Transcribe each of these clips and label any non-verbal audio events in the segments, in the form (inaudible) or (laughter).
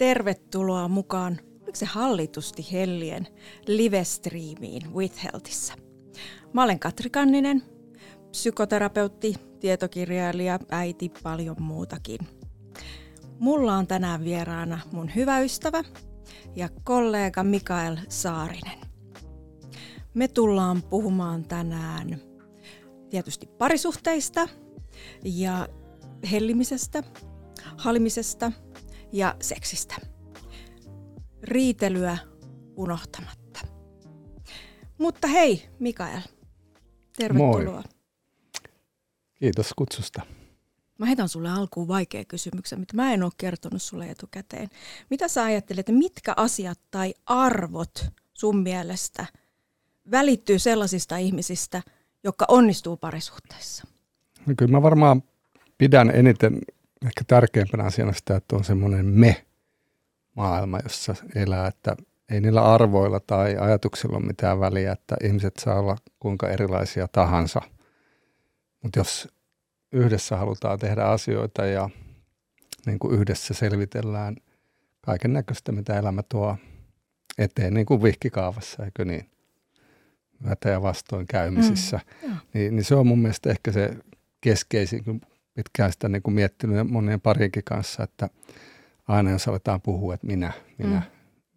Tervetuloa mukaan, oliko se hallitusti Hellien live-striimiin With Healthissa. Mä olen Katri Kanninen, psykoterapeutti, tietokirjailija, äiti, paljon muutakin. Mulla on tänään vieraana mun hyvä ystävä ja kollega Mikael Saarinen. Me tullaan puhumaan tänään tietysti parisuhteista ja hellimisestä, halimisesta ja seksistä. Riitelyä unohtamatta. Mutta hei, Mikael. Tervetuloa. Moi. Kiitos kutsusta. Mä heitän sulle alkuun vaikea kysymyksen, mitä mä en ole kertonut sulle etukäteen. Mitä sä ajattelet, että mitkä asiat tai arvot sun mielestä välittyy sellaisista ihmisistä, jotka onnistuu parisuhteessa? No kyllä mä varmaan pidän eniten ehkä tärkeimpänä asiana sitä, että on semmoinen me-maailma, jossa elää, että ei niillä arvoilla tai ajatuksilla ole mitään väliä, että ihmiset saa olla kuinka erilaisia tahansa. Mutta jos yhdessä halutaan tehdä asioita ja niin kuin yhdessä selvitellään kaiken näköistä, mitä elämä tuo eteen, niin kuin vihkikaavassa, eikö niin? Myötä ja vastoin käymisissä. Mm, niin, niin se on mun mielestä ehkä se keskeisin, kun pitkään sitä niin kuin miettinyt monien parienkin kanssa, että aina jos aletaan puhua, että minä, minä mm.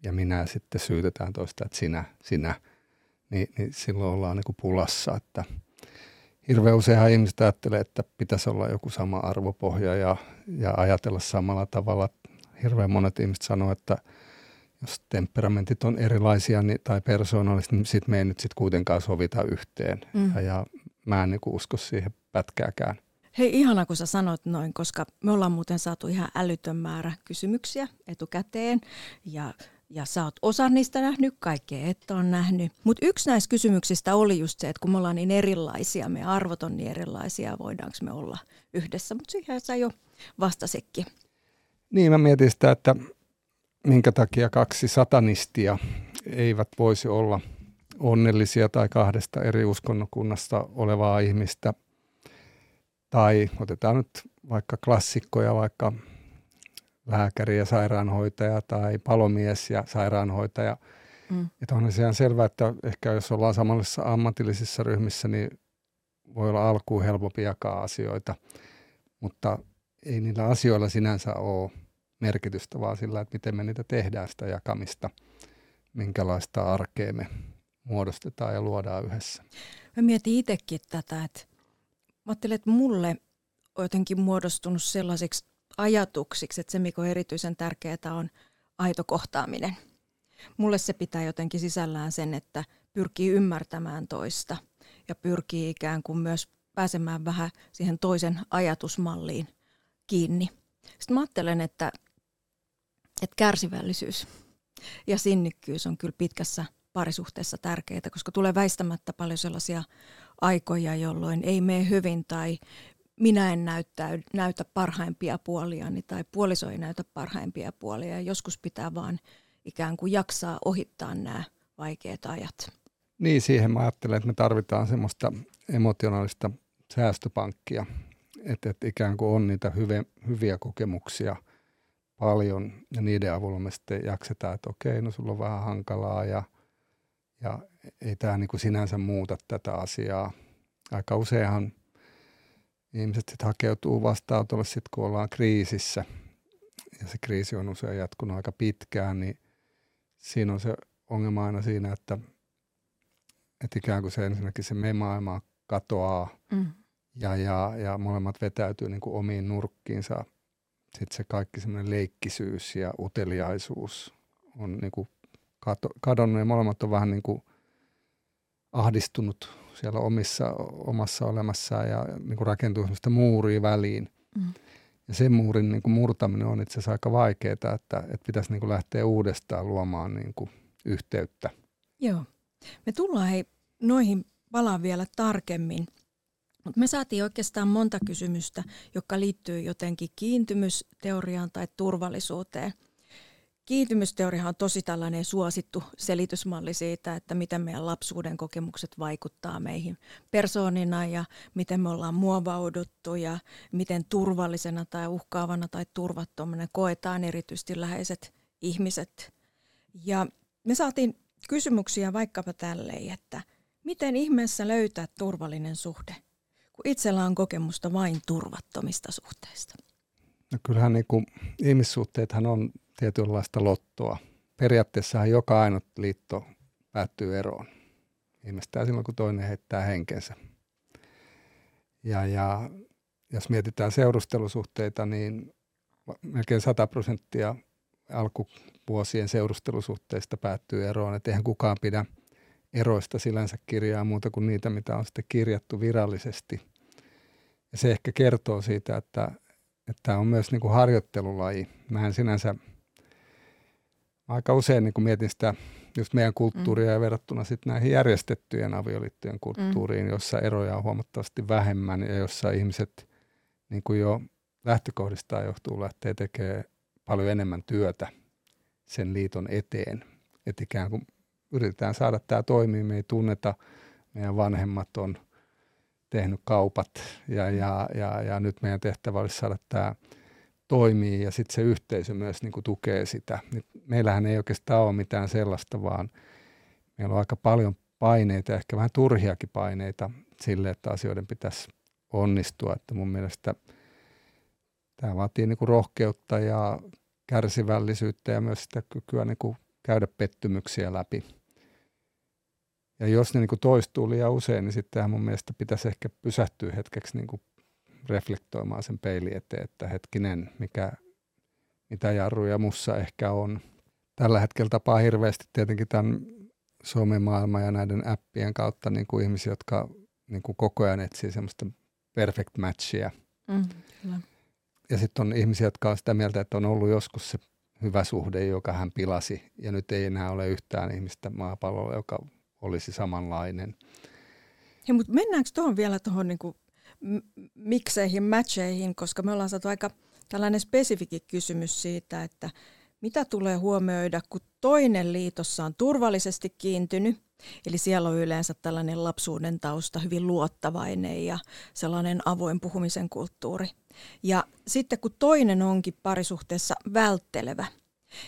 ja minä sitten syytetään toista, että sinä, sinä, niin, niin silloin ollaan niin kuin pulassa, että hirveän useinhan ihmiset ajattelee, että pitäisi olla joku sama arvopohja ja, ja ajatella samalla tavalla. Hirveän monet ihmiset sanoo, että jos temperamentit on erilaisia niin, tai persoonalliset, niin sitten me ei nyt sitten kuitenkaan sovita yhteen. Mm. Ja, ja mä en niin usko siihen pätkääkään. Hei, ihana kun sä sanot noin, koska me ollaan muuten saatu ihan älytön määrä kysymyksiä etukäteen ja ja sä oot osa niistä nähnyt, kaikkea et ole nähnyt. Mutta yksi näistä kysymyksistä oli just se, että kun me ollaan niin erilaisia, me arvot on niin erilaisia, voidaanko me olla yhdessä. Mutta siihen sä jo vastasikin. Niin, mä mietin sitä, että minkä takia kaksi satanistia eivät voisi olla onnellisia tai kahdesta eri uskonnokunnasta olevaa ihmistä tai otetaan nyt vaikka klassikkoja, vaikka lääkäri ja sairaanhoitaja tai palomies ja sairaanhoitaja. Mm. Että on se ihan selvää, että ehkä jos ollaan samallisissa ammatillisissa ryhmissä, niin voi olla alkuun helpompi jakaa asioita, mutta ei niillä asioilla sinänsä ole merkitystä, vaan sillä, että miten me niitä tehdään sitä jakamista, minkälaista arkea me muodostetaan ja luodaan yhdessä. Mä mietin itsekin tätä, että Mä ajattelen, että mulle on jotenkin muodostunut sellaisiksi ajatuksiksi, että se mikä on erityisen tärkeää on aito kohtaaminen. Mulle se pitää jotenkin sisällään sen, että pyrkii ymmärtämään toista ja pyrkii ikään kuin myös pääsemään vähän siihen toisen ajatusmalliin kiinni. Sitten mä ajattelen, että, että kärsivällisyys ja sinnikkyys on kyllä pitkässä parisuhteessa tärkeää, koska tulee väistämättä paljon sellaisia aikoja, jolloin ei mene hyvin tai minä en näyttä, näytä parhaimpia puoliani tai puoliso ei näytä parhaimpia puolia. Joskus pitää vaan ikään kuin jaksaa ohittaa nämä vaikeat ajat. Niin, siihen mä ajattelen, että me tarvitaan semmoista emotionaalista säästöpankkia, että, että ikään kuin on niitä hyviä, hyviä kokemuksia paljon ja niiden avulla me sitten jaksetaan, että okei, no sulla on vähän hankalaa ja – ja ei tämä niin kuin sinänsä muuta tätä asiaa. Aika useinhan ihmiset sit hakeutuu vastaanotolle sitten, kun ollaan kriisissä. Ja se kriisi on usein jatkunut aika pitkään, niin siinä on se ongelma aina siinä, että, että ikään kuin se ensinnäkin se me-maailma katoaa mm. ja, ja, ja molemmat vetäytyy niin kuin omiin nurkkiinsa. Sitten se kaikki semmoinen leikkisyys ja uteliaisuus on niin kuin kadonnut ja molemmat on vähän niin kuin ahdistunut siellä omissa, omassa olemassaan ja niin kuin rakentuu sellaista muuria väliin. Mm. Ja sen muurin niin kuin murtaminen on itse asiassa aika vaikeaa, että, että pitäisi niin kuin lähteä uudestaan luomaan niin kuin yhteyttä. Joo. Me tullaan hei, noihin palaan vielä tarkemmin. Mutta me saatiin oikeastaan monta kysymystä, jotka liittyy jotenkin kiintymysteoriaan tai turvallisuuteen – kiintymysteoria on tosi tällainen suosittu selitysmalli siitä, että miten meidän lapsuuden kokemukset vaikuttaa meihin persoonina ja miten me ollaan muovauduttu ja miten turvallisena tai uhkaavana tai turvattomana koetaan erityisesti läheiset ihmiset. Ja me saatiin kysymyksiä vaikkapa tälleen, että miten ihmeessä löytää turvallinen suhde, kun itsellä on kokemusta vain turvattomista suhteista? No kyllähän niin kuin, ihmissuhteethan on tietynlaista lottoa. Periaatteessahan joka ainut liitto päättyy eroon. Viimeistään silloin, kun toinen heittää henkensä. Ja, ja jos mietitään seurustelusuhteita, niin melkein 100 prosenttia alkuvuosien seurustelusuhteista päättyy eroon. Että eihän kukaan pidä eroista sillänsä kirjaa muuta kuin niitä, mitä on sitten kirjattu virallisesti. Ja se ehkä kertoo siitä, että, että tämä on myös niin kuin harjoittelulaji. Mä en sinänsä aika usein niin mietin sitä just meidän kulttuuria mm. ja verrattuna sitten näihin järjestettyjen avioliittojen kulttuuriin, mm. jossa eroja on huomattavasti vähemmän ja jossa ihmiset niin kuin jo lähtökohdistaan johtuu lähtee tekemään paljon enemmän työtä sen liiton eteen. Että ikään kuin yritetään saada tämä toimii, me ei tunneta, meidän vanhemmat on tehnyt kaupat ja, ja, ja, ja nyt meidän tehtävä olisi saada tämä toimii ja sitten se yhteisö myös niin kuin tukee sitä. Nyt meillähän ei oikeastaan ole mitään sellaista, vaan meillä on aika paljon paineita, ehkä vähän turhiakin paineita sille, että asioiden pitäisi onnistua. Että mun mielestä tämä vaatii niin kuin rohkeutta ja kärsivällisyyttä ja myös sitä kykyä niin kuin käydä pettymyksiä läpi. Ja jos ne niin kuin toistuu liian usein, niin sittenhän mun mielestä pitäisi ehkä pysähtyä hetkeksi niin kuin reflektoimaan sen peili eteen, että hetkinen, mikä, mitä jarruja mussa ehkä on. Tällä hetkellä tapaa hirveästi tietenkin tämän somemaailman ja näiden appien kautta niin kuin ihmisiä, jotka niin kuin koko ajan etsii semmoista perfect matchia. Mm, Ja sitten on ihmisiä, jotka on sitä mieltä, että on ollut joskus se hyvä suhde, joka hän pilasi, ja nyt ei enää ole yhtään ihmistä maapallolla, joka olisi samanlainen. Ja, mutta mennäänkö tuohon vielä tuohon niin mikseihin, matcheihin, koska me ollaan saatu aika tällainen spesifiki kysymys siitä, että mitä tulee huomioida, kun toinen liitossa on turvallisesti kiintynyt, eli siellä on yleensä tällainen lapsuuden tausta, hyvin luottavainen ja sellainen avoin puhumisen kulttuuri. Ja sitten kun toinen onkin parisuhteessa välttelevä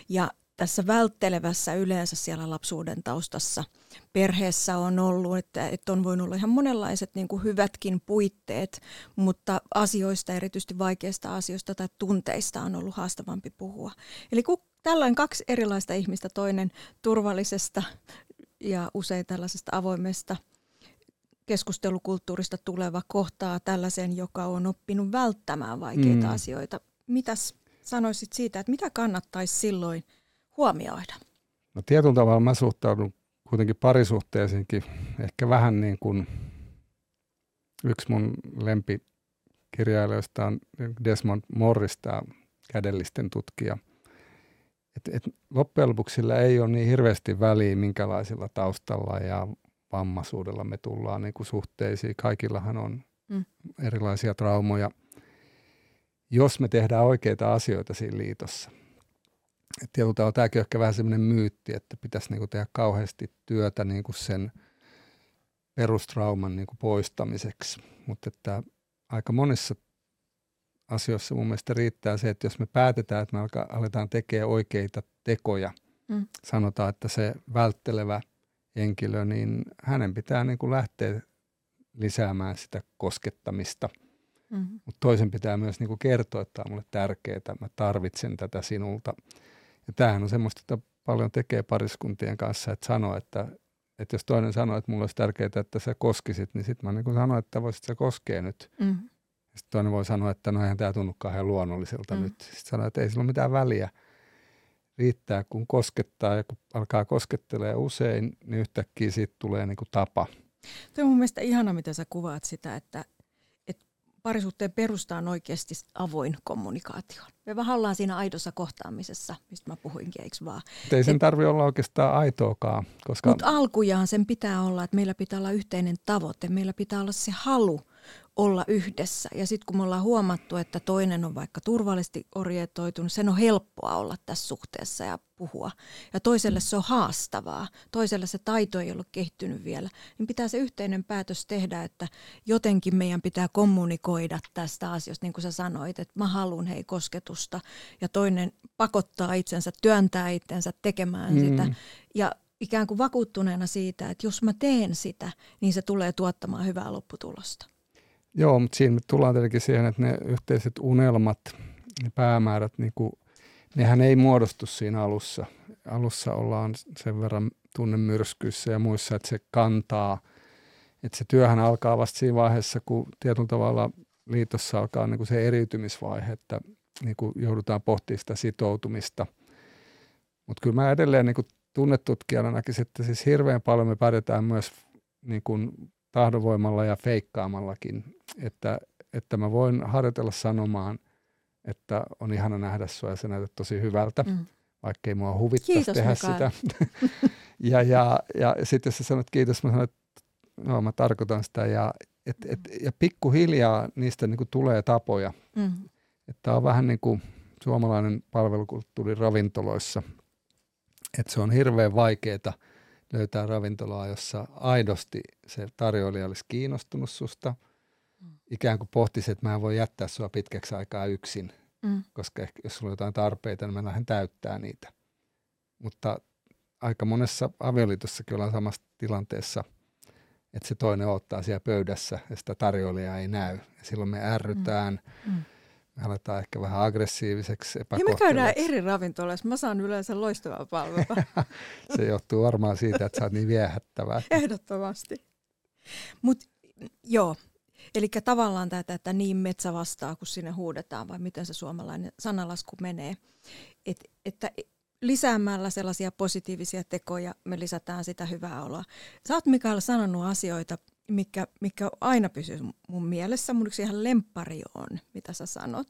ja tässä välttelevässä yleensä siellä lapsuuden taustassa perheessä on ollut, että, että on voinut olla ihan monenlaiset niin kuin hyvätkin puitteet, mutta asioista, erityisesti vaikeista asioista tai tunteista on ollut haastavampi puhua. Eli kun tällainen kaksi erilaista ihmistä, toinen turvallisesta ja usein tällaisesta avoimesta keskustelukulttuurista tuleva kohtaa tällaisen, joka on oppinut välttämään vaikeita mm. asioita. Mitäs sanoisit siitä, että mitä kannattaisi silloin – huomioida? No tietyllä tavalla mä suhtaudun kuitenkin parisuhteisiinkin ehkä vähän niin kuin yksi mun lempikirjailijoista on Desmond Morris, tämä kädellisten tutkija. Et, et loppujen lopuksi sillä ei ole niin hirveästi väliä, minkälaisilla taustalla ja vammaisuudella me tullaan niin kuin suhteisiin. Kaikillahan on mm. erilaisia traumoja. Jos me tehdään oikeita asioita siinä liitossa – tietyllä tavalla tämäkin on ehkä vähän semmoinen myytti, että pitäisi niin kuin tehdä kauheasti työtä niin kuin sen perustrauman niin kuin poistamiseksi. Mutta että aika monissa asioissa mun mielestä riittää se, että jos me päätetään, että me aletaan tekemään oikeita tekoja, mm. sanotaan, että se välttelevä henkilö, niin hänen pitää niin kuin lähteä lisäämään sitä koskettamista. Mm-hmm. Mutta toisen pitää myös niin kuin kertoa, että tämä on mulle tärkeää, mä tarvitsen tätä sinulta. Ja tämähän on semmoista, että paljon tekee pariskuntien kanssa, että sanoo, että, että jos toinen sanoo, että mulla olisi tärkeää, että sä koskisit, niin sitten mä niin sanon, että voisit sä koskea nyt. Mm. Sitten toinen voi sanoa, että no eihän tämä tunnu kauhean luonnolliselta mm. nyt. Sitten sanoo, että ei sillä ole mitään väliä. Riittää, kun koskettaa ja kun alkaa koskettelee usein, niin yhtäkkiä siitä tulee niin kuin tapa. Tuo on mun mielestä ihana, miten sä kuvaat sitä, että, parisuhteen perusta on oikeasti avoin kommunikaatio. Me vähän ollaan siinä aidossa kohtaamisessa, mistä mä puhuinkin, eikö vaan? Ei sen tarvitse olla oikeastaan aitoakaan. Koska... Mutta alkujaan sen pitää olla, että meillä pitää olla yhteinen tavoite, meillä pitää olla se halu olla yhdessä. Ja sitten kun me ollaan huomattu, että toinen on vaikka turvallisesti orientoitunut, sen on helppoa olla tässä suhteessa ja puhua. Ja toiselle se on haastavaa, toiselle se taito ei ole kehittynyt vielä. Niin pitää se yhteinen päätös tehdä, että jotenkin meidän pitää kommunikoida tästä asiasta, niin kuin sä sanoit, että mä haluan hei kosketusta. Ja toinen pakottaa itsensä, työntää itsensä tekemään mm. sitä. Ja ikään kuin vakuuttuneena siitä, että jos mä teen sitä, niin se tulee tuottamaan hyvää lopputulosta. Joo, mutta siinä tullaan tietenkin siihen, että ne yhteiset unelmat, ne päämäärät, niin kuin, nehän ei muodostu siinä alussa. Alussa ollaan sen verran tunnemyrskyissä ja muissa, että se kantaa. Että se työhän alkaa vasta siinä vaiheessa, kun tietyllä tavalla liitossa alkaa niin kuin se eriytymisvaihe, että niin kuin joudutaan pohtimaan sitä sitoutumista. Mutta kyllä mä edelleen niin kuin tunnetutkijana näkisin, että siis hirveän paljon me pärjätään myös niin kuin tahdonvoimalla ja feikkaamallakin, että, että mä voin harjoitella sanomaan, että on ihana nähdä sua ja sä näytät tosi hyvältä, mm. vaikka ei mua huvittaisi kiitos, tehdä Mikael. sitä. (laughs) ja ja, ja sitten jos sä sanot kiitos, mä sanon, että no, mä tarkoitan sitä ja, et, et, ja pikkuhiljaa niistä niin kuin tulee tapoja. Mm. Että on vähän niin kuin suomalainen palvelukulttuuri ravintoloissa – että se on hirveän vaikeaa löytää ravintolaa, jossa aidosti se tarjoilija olisi kiinnostunut susta, mm. ikään kuin pohtisi, että mä en voi jättää sua pitkäksi aikaa yksin, mm. koska ehkä jos sulla on jotain tarpeita, niin mä lähden täyttää niitä. Mutta aika monessa avioliitossakin ollaan samassa tilanteessa, että se toinen ottaa siellä pöydässä ja sitä tarjoilijaa ei näy. Ja silloin me ärrytään, mm. Mm me aletaan ehkä vähän aggressiiviseksi, Ja me käydään eri ravintoloissa. Mä saan yleensä loistavaa palvelua. (laughs) Se johtuu varmaan siitä, että sä oot niin viehättävää. Ehdottomasti. Mutta joo, eli tavallaan tätä, että niin metsä vastaa, kun sinne huudetaan, vai miten se suomalainen sanalasku menee. Et, että lisäämällä sellaisia positiivisia tekoja me lisätään sitä hyvää oloa. Sä oot Mikael sanonut asioita, mikä, mikä aina pysyy mun mielessä, mun yksi ihan lempari on, mitä sä sanot,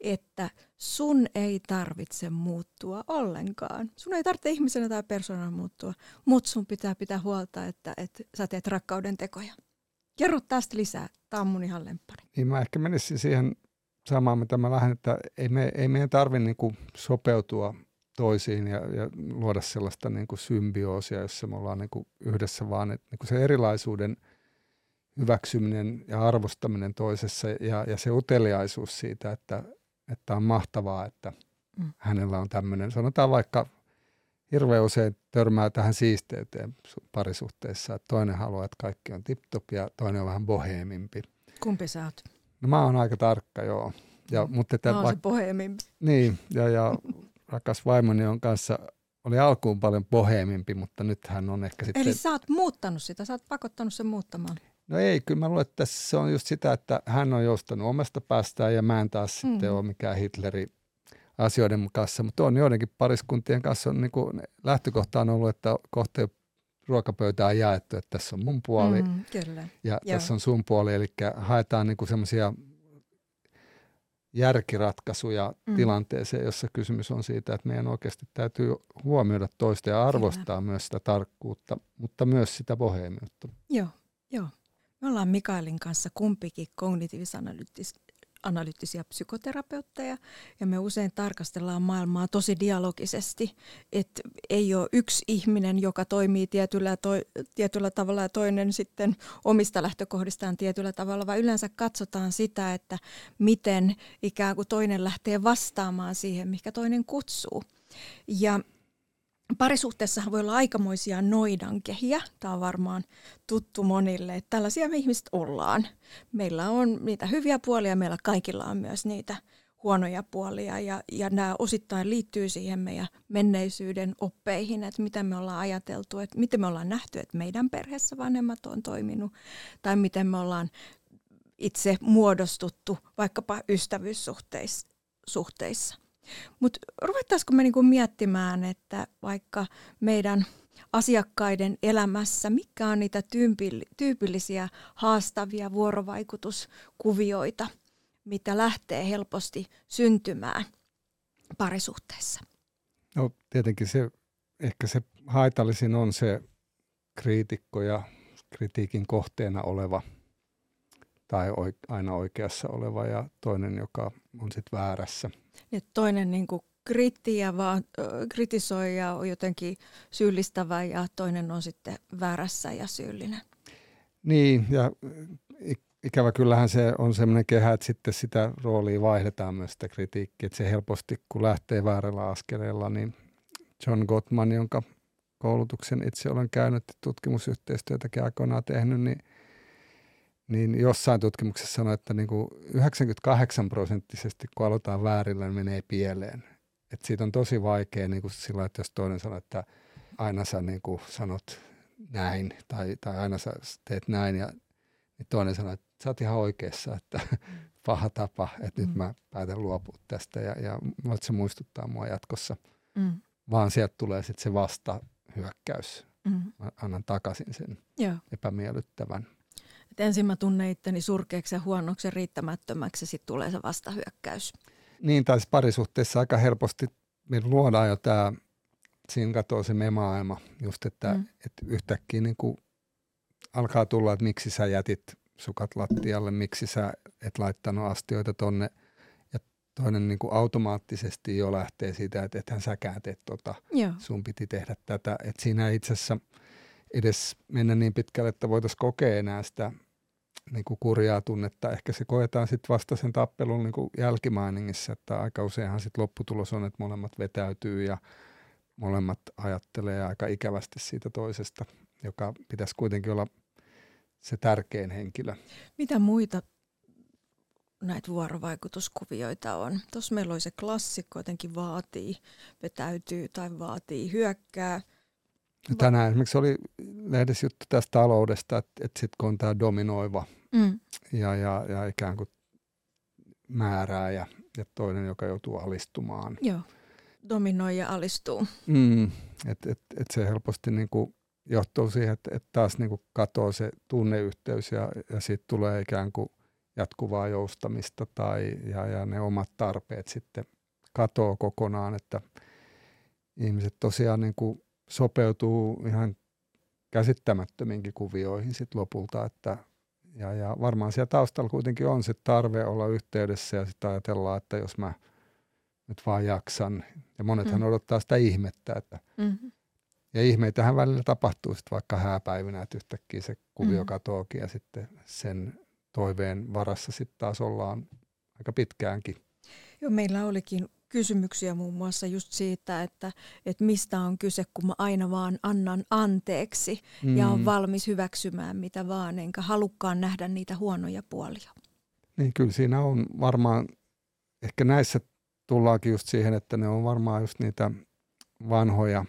että sun ei tarvitse muuttua ollenkaan. Sun ei tarvitse ihmisenä tai persoonana muuttua, mutta sun pitää pitää huolta, että, että sä teet rakkauden tekoja. Kerro tästä lisää. Tämä on mun ihan lempari. Niin mä ehkä menisin siihen samaan, mitä mä lähden, että ei, me, ei meidän tarvitse niin sopeutua toisiin ja, ja luoda sellaista niin kuin symbioosia, jossa me ollaan niin kuin yhdessä, vaan että niin kuin se erilaisuuden hyväksyminen ja arvostaminen toisessa ja, ja se uteliaisuus siitä, että, että on mahtavaa, että mm. hänellä on tämmöinen, sanotaan vaikka hirveän usein törmää tähän siisteyteen parisuhteessa, että toinen haluaa, että kaikki on tip-top ja toinen on vähän boheemimpi. Kumpi sä oot? No mä oon aika tarkka, joo. Ja, mutta että mä oon se boheemimpi. Niin, ja, ja (laughs) rakas vaimoni on kanssa, oli alkuun paljon boheemimpi, mutta nyt hän on ehkä sitten... Eli sä oot muuttanut sitä, sä oot pakottanut sen muuttamaan. No ei, kyllä mä luulen, että se on just sitä, että hän on joustanut omasta päästään ja mä en taas mm. sitten ole mikään Hitleri asioiden kanssa, mutta on joidenkin pariskuntien kanssa on niin kuin, lähtökohta on ollut, että kohta ruokapöytää jaettu, että tässä on mun puoli mm, kyllä. ja Joo. tässä on sun puoli, eli haetaan niin semmoisia järkiratkaisuja mm. tilanteeseen, jossa kysymys on siitä, että meidän oikeasti täytyy huomioida toista ja arvostaa Kyllä. myös sitä tarkkuutta, mutta myös sitä boheemiutta. Joo, joo. Me ollaan Mikaelin kanssa kumpikin kognitiivis analyyttisiä psykoterapeutteja ja me usein tarkastellaan maailmaa tosi dialogisesti, että ei ole yksi ihminen, joka toimii tietyllä, to, tietyllä tavalla ja toinen sitten omista lähtökohdistaan tietyllä tavalla, vaan yleensä katsotaan sitä, että miten ikään kuin toinen lähtee vastaamaan siihen, mikä toinen kutsuu. Ja Parisuhteessa voi olla aikamoisia noidankehiä. Tämä on varmaan tuttu monille, että tällaisia me ihmiset ollaan. Meillä on niitä hyviä puolia, meillä kaikilla on myös niitä huonoja puolia ja, ja nämä osittain liittyy siihen meidän menneisyyden oppeihin, että miten me ollaan ajateltu, että miten me ollaan nähty, että meidän perheessä vanhemmat on toiminut tai miten me ollaan itse muodostuttu vaikkapa ystävyyssuhteissa. Mutta ruvettaisiko me niinku miettimään, että vaikka meidän asiakkaiden elämässä, mikä on niitä tyypillisiä haastavia vuorovaikutuskuvioita, mitä lähtee helposti syntymään parisuhteessa? No tietenkin se, ehkä se haitallisin on se kriitikko ja kritiikin kohteena oleva tai aina oikeassa oleva ja toinen, joka on sitten väärässä. Et toinen niin kuin kritiä vaan, kritisoi ja on jotenkin syyllistävä ja toinen on sitten väärässä ja syyllinen. Niin, ja ikävä kyllähän se on sellainen kehä, että sitten sitä roolia vaihdetaan myös sitä kritiikkiä. Että se helposti, kun lähtee väärällä askeleella, niin John Gottman, jonka koulutuksen itse olen käynyt tutkimusyhteistyötäkin aikoinaan tehnyt, niin, niin jossain tutkimuksessa sanoi, että niin kuin 98 prosenttisesti kun aloitetaan väärillä, niin menee pieleen. Et siitä on tosi vaikea niin kuin sillä, että jos toinen sanoo, että aina sä niin kuin sanot näin tai, tai aina sä teet näin ja niin toinen sanoo, että sä oot ihan oikeassa, että (laughs) paha tapa, että mm. nyt mä päätän luopua tästä ja, ja voit se muistuttaa mua jatkossa. Mm. Vaan sieltä tulee sitten se vasta hyökkäys. Mm. Mä annan takaisin sen Joo. epämiellyttävän. Et ensin mä tunnen itteni surkeaksi ja huonoksi ja riittämättömäksi sitten tulee se vastahyökkäys. Niin, tai siis parisuhteessa aika helposti me luodaan jo tämä, siinä katoo se me maailma, just että, mm. että yhtäkkiä niin kuin alkaa tulla, että miksi sä jätit sukat lattialle, miksi sä et laittanut astioita tonne. Ja toinen niin kuin automaattisesti jo lähtee siitä, että ethän säkään tee tota, Joo. sun piti tehdä tätä. Että siinä itse asiassa edes mennä niin pitkälle, että voitaisiin kokea enää sitä niin kuin kurjaa tunnetta. Ehkä se koetaan sitten vasta sen tappelun niin kuin jälkimainingissa, että aika useinhan sitten lopputulos on, että molemmat vetäytyy ja molemmat ajattelee aika ikävästi siitä toisesta, joka pitäisi kuitenkin olla se tärkein henkilö. Mitä muita näitä vuorovaikutuskuvioita on? Tuossa meillä oli se klassikko, jotenkin vaatii, vetäytyy tai vaatii, hyökkää – ja tänään esimerkiksi oli lehdessä juttu tästä taloudesta, että, että sitten kun on tämä dominoiva mm. ja, ja, ja ikään kuin määrää ja, ja toinen, joka joutuu alistumaan. Joo, dominoi ja alistuu. Mm, että et, et se helposti niin kuin johtuu siihen, että, että taas niin kuin katoo se tunneyhteys ja, ja sitten tulee ikään kuin jatkuvaa joustamista tai, ja, ja ne omat tarpeet sitten katoo kokonaan, että ihmiset tosiaan niin kuin sopeutuu ihan käsittämättöminkin kuvioihin sit lopulta, että ja, ja varmaan siellä taustalla kuitenkin on se tarve olla yhteydessä ja sitten ajatellaan, että jos mä nyt vaan jaksan. Ja monethan mm. odottaa sitä ihmettä. Että, mm-hmm. Ja ihmeitähän välillä tapahtuu sitten vaikka hääpäivinä, että yhtäkkiä se kuvio mm. katoakin ja sitten sen toiveen varassa sitten taas ollaan aika pitkäänkin. Joo, meillä olikin kysymyksiä muun muassa just siitä, että, että mistä on kyse, kun mä aina vaan annan anteeksi mm. ja on valmis hyväksymään mitä vaan, enkä halukkaan nähdä niitä huonoja puolia. Niin kyllä siinä on varmaan, ehkä näissä tullaankin just siihen, että ne on varmaan just niitä vanhoja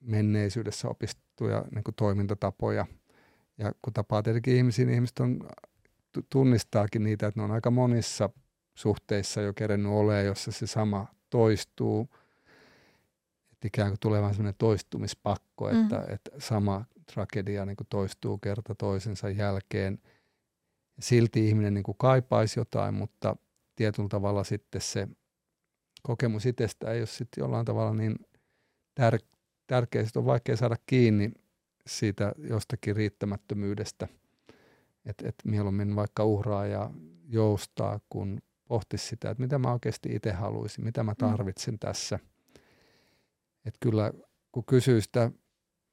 menneisyydessä opistuttuja niin toimintatapoja. Ja kun tapaa tietenkin ihmisiä, niin ihmiset on, tunnistaakin niitä, että ne on aika monissa – suhteissa jo kerennyt olemaan, jossa se sama toistuu. Että ikään kuin tulee vähän sellainen toistumispakko, mm. että, että sama tragedia niin kuin toistuu kerta toisensa jälkeen. Silti ihminen niin kuin kaipaisi jotain, mutta tietyllä tavalla sitten se kokemus itsestä ei ole sitten jollain tavalla niin tär- tärkeä, että on vaikea saada kiinni siitä jostakin riittämättömyydestä, että et mieluummin vaikka uhraa ja joustaa, kun pohtisi sitä, että mitä mä oikeasti itse haluaisin, mitä mä tarvitsen mm. tässä. Että kyllä kun kysyy sitä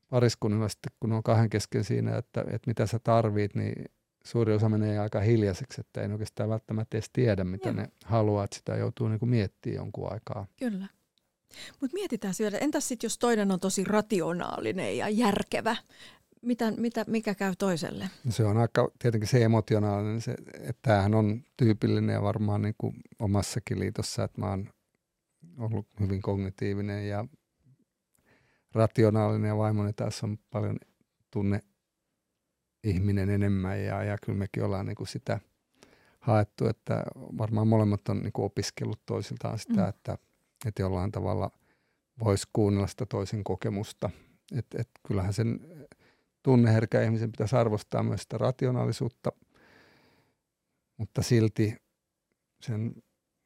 pariskunnilla sitten, kun on kahden kesken siinä, että, että mitä sä tarvit, niin suuri osa menee aika hiljaiseksi, että ei oikeastaan välttämättä edes tiedä, mitä Joo. ne haluaa, että sitä joutuu niin kuin miettimään jonkun aikaa. Kyllä. Mutta mietitään vielä, entäs sitten jos toinen on tosi rationaalinen ja järkevä, mitä, mitä, mikä käy toiselle? Se on aika tietenkin se emotionaalinen, se, että tämähän on tyypillinen ja varmaan niin kuin omassakin liitossa, että mä oon ollut hyvin kognitiivinen ja rationaalinen ja vaimoni taas on paljon tunne ihminen enemmän ja, ja kyllä mekin ollaan niin kuin sitä haettu, että varmaan molemmat on niin kuin opiskellut toisiltaan sitä, mm. että, että jollain tavalla voisi kuunnella sitä toisen kokemusta. että et kyllähän sen tunneherkä ihmisen pitäisi arvostaa myös sitä rationaalisuutta, mutta silti sen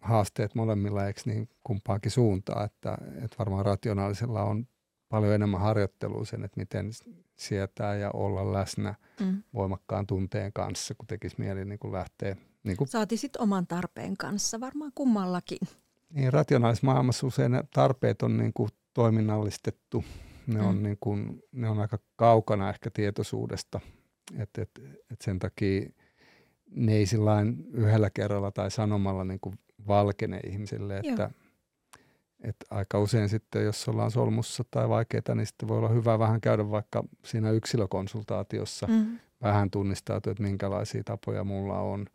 haasteet molemmilla eikö niin kumpaakin suuntaan, että, että varmaan rationaalisella on paljon enemmän harjoittelua sen, että miten sietää ja olla läsnä mm. voimakkaan tunteen kanssa, kun tekisi mieli niin kuin lähteä. Niin kuin... Saati sitten oman tarpeen kanssa, varmaan kummallakin. Niin, rationaalisessa maailmassa usein tarpeet on niin kuin toiminnallistettu. Ne, mm. on niin kuin, ne on aika kaukana ehkä tietoisuudesta. Et, et, et sen takia ne ei yhdellä kerralla tai sanomalla niin kuin valkene ihmisille, että Joo et aika usein sitten, jos ollaan solmussa tai vaikeita, niin sitten voi olla hyvä vähän käydä vaikka siinä yksilökonsultaatiossa, mm. vähän tunnistautua, että minkälaisia tapoja mulla on,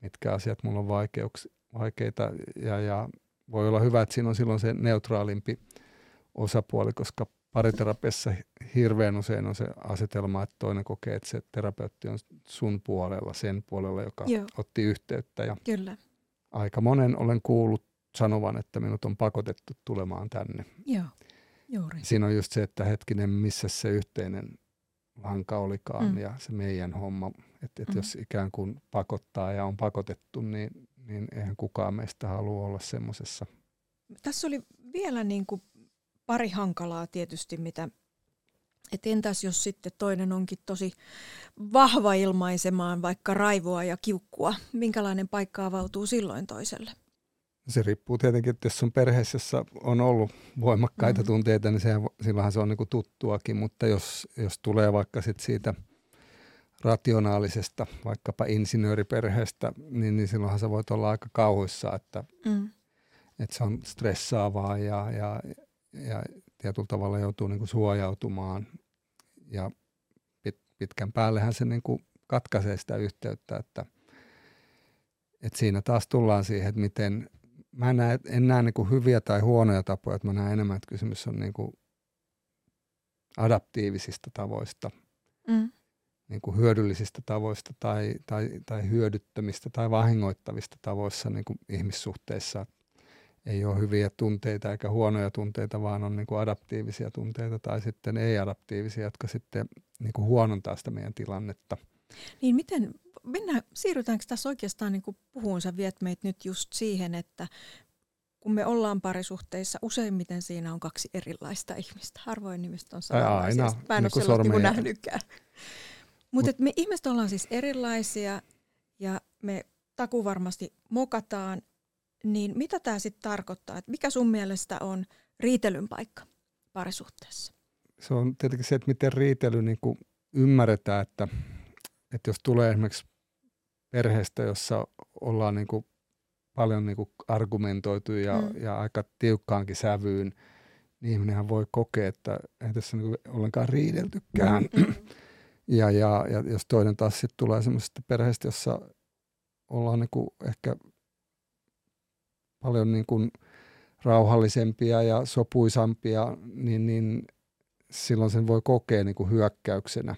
mitkä asiat mulla on vaikeuks, vaikeita ja, ja voi olla hyvä, että siinä on silloin se neutraalimpi osapuoli, koska pariterapiassa hirveän usein on se asetelma, että toinen kokee, että se terapeutti on sun puolella, sen puolella, joka Joo. otti yhteyttä. Ja Kyllä. Aika monen olen kuullut sanovan, että minut on pakotettu tulemaan tänne. Joo, juuri. Siinä on just se, että hetkinen, missä se yhteinen lanka olikaan mm. ja se meidän homma. Että et mm. jos ikään kuin pakottaa ja on pakotettu, niin, niin eihän kukaan meistä halua olla semmoisessa. Tässä oli vielä niin kuin pari hankalaa tietysti, mitä et entäs jos sitten toinen onkin tosi vahva ilmaisemaan vaikka raivoa ja kiukkua, minkälainen paikka avautuu silloin toiselle? Se riippuu tietenkin, että jos on perheessä, jossa on ollut voimakkaita mm-hmm. tunteita, niin sehän, silloinhan se on niin tuttuakin, mutta jos, jos tulee vaikka sit siitä rationaalisesta, vaikkapa insinööriperheestä, niin, niin silloinhan se voit olla aika kauhuissa, että, mm. että se on stressaavaa ja, ja, ja tietyllä tavalla joutuu niin kuin suojautumaan ja pit, pitkän päällehän se niin kuin katkaisee sitä yhteyttä, että, että siinä taas tullaan siihen, että miten mä en näe, en näe niin kuin hyviä tai huonoja tapoja, että mä näen enemmän, että kysymys on niin kuin adaptiivisista tavoista, mm. niin kuin hyödyllisistä tavoista tai, tai, tai hyödyttömistä tai vahingoittavista tavoissa niin kuin ihmissuhteissa. Ei ole hyviä tunteita eikä huonoja tunteita, vaan on niin kuin adaptiivisia tunteita tai sitten ei-adaptiivisia, jotka sitten niin kuin huonontaa sitä meidän tilannetta. Niin miten mennään, siirrytäänkö tässä oikeastaan niin puhuun, sä viet meitä nyt just siihen, että kun me ollaan parisuhteissa, useimmiten siinä on kaksi erilaista ihmistä. Harvoin nimistä on samanlaisia. Aina, Mä en niin ole niin nähnytkään. Mutta Mut, me ihmiset ollaan siis erilaisia ja me taku varmasti mokataan. Niin mitä tämä sitten tarkoittaa? Et mikä sun mielestä on riitelyn paikka parisuhteessa? Se on tietenkin se, että miten riitely niin ymmärretään, että, että jos tulee esimerkiksi perheestä, jossa ollaan niin kuin paljon niin kuin argumentoitu ja, mm. ja aika tiukkaankin sävyyn, niin ihminenhän voi kokea, että ei tässä niin kuin ollenkaan riideltykään. Mm. (clears throat) ja, ja, ja jos toinen taas sitten tulee semmoisesta perheestä, jossa ollaan niin kuin ehkä paljon niin kuin rauhallisempia ja sopuisampia, niin, niin silloin sen voi kokea niin kuin hyökkäyksenä.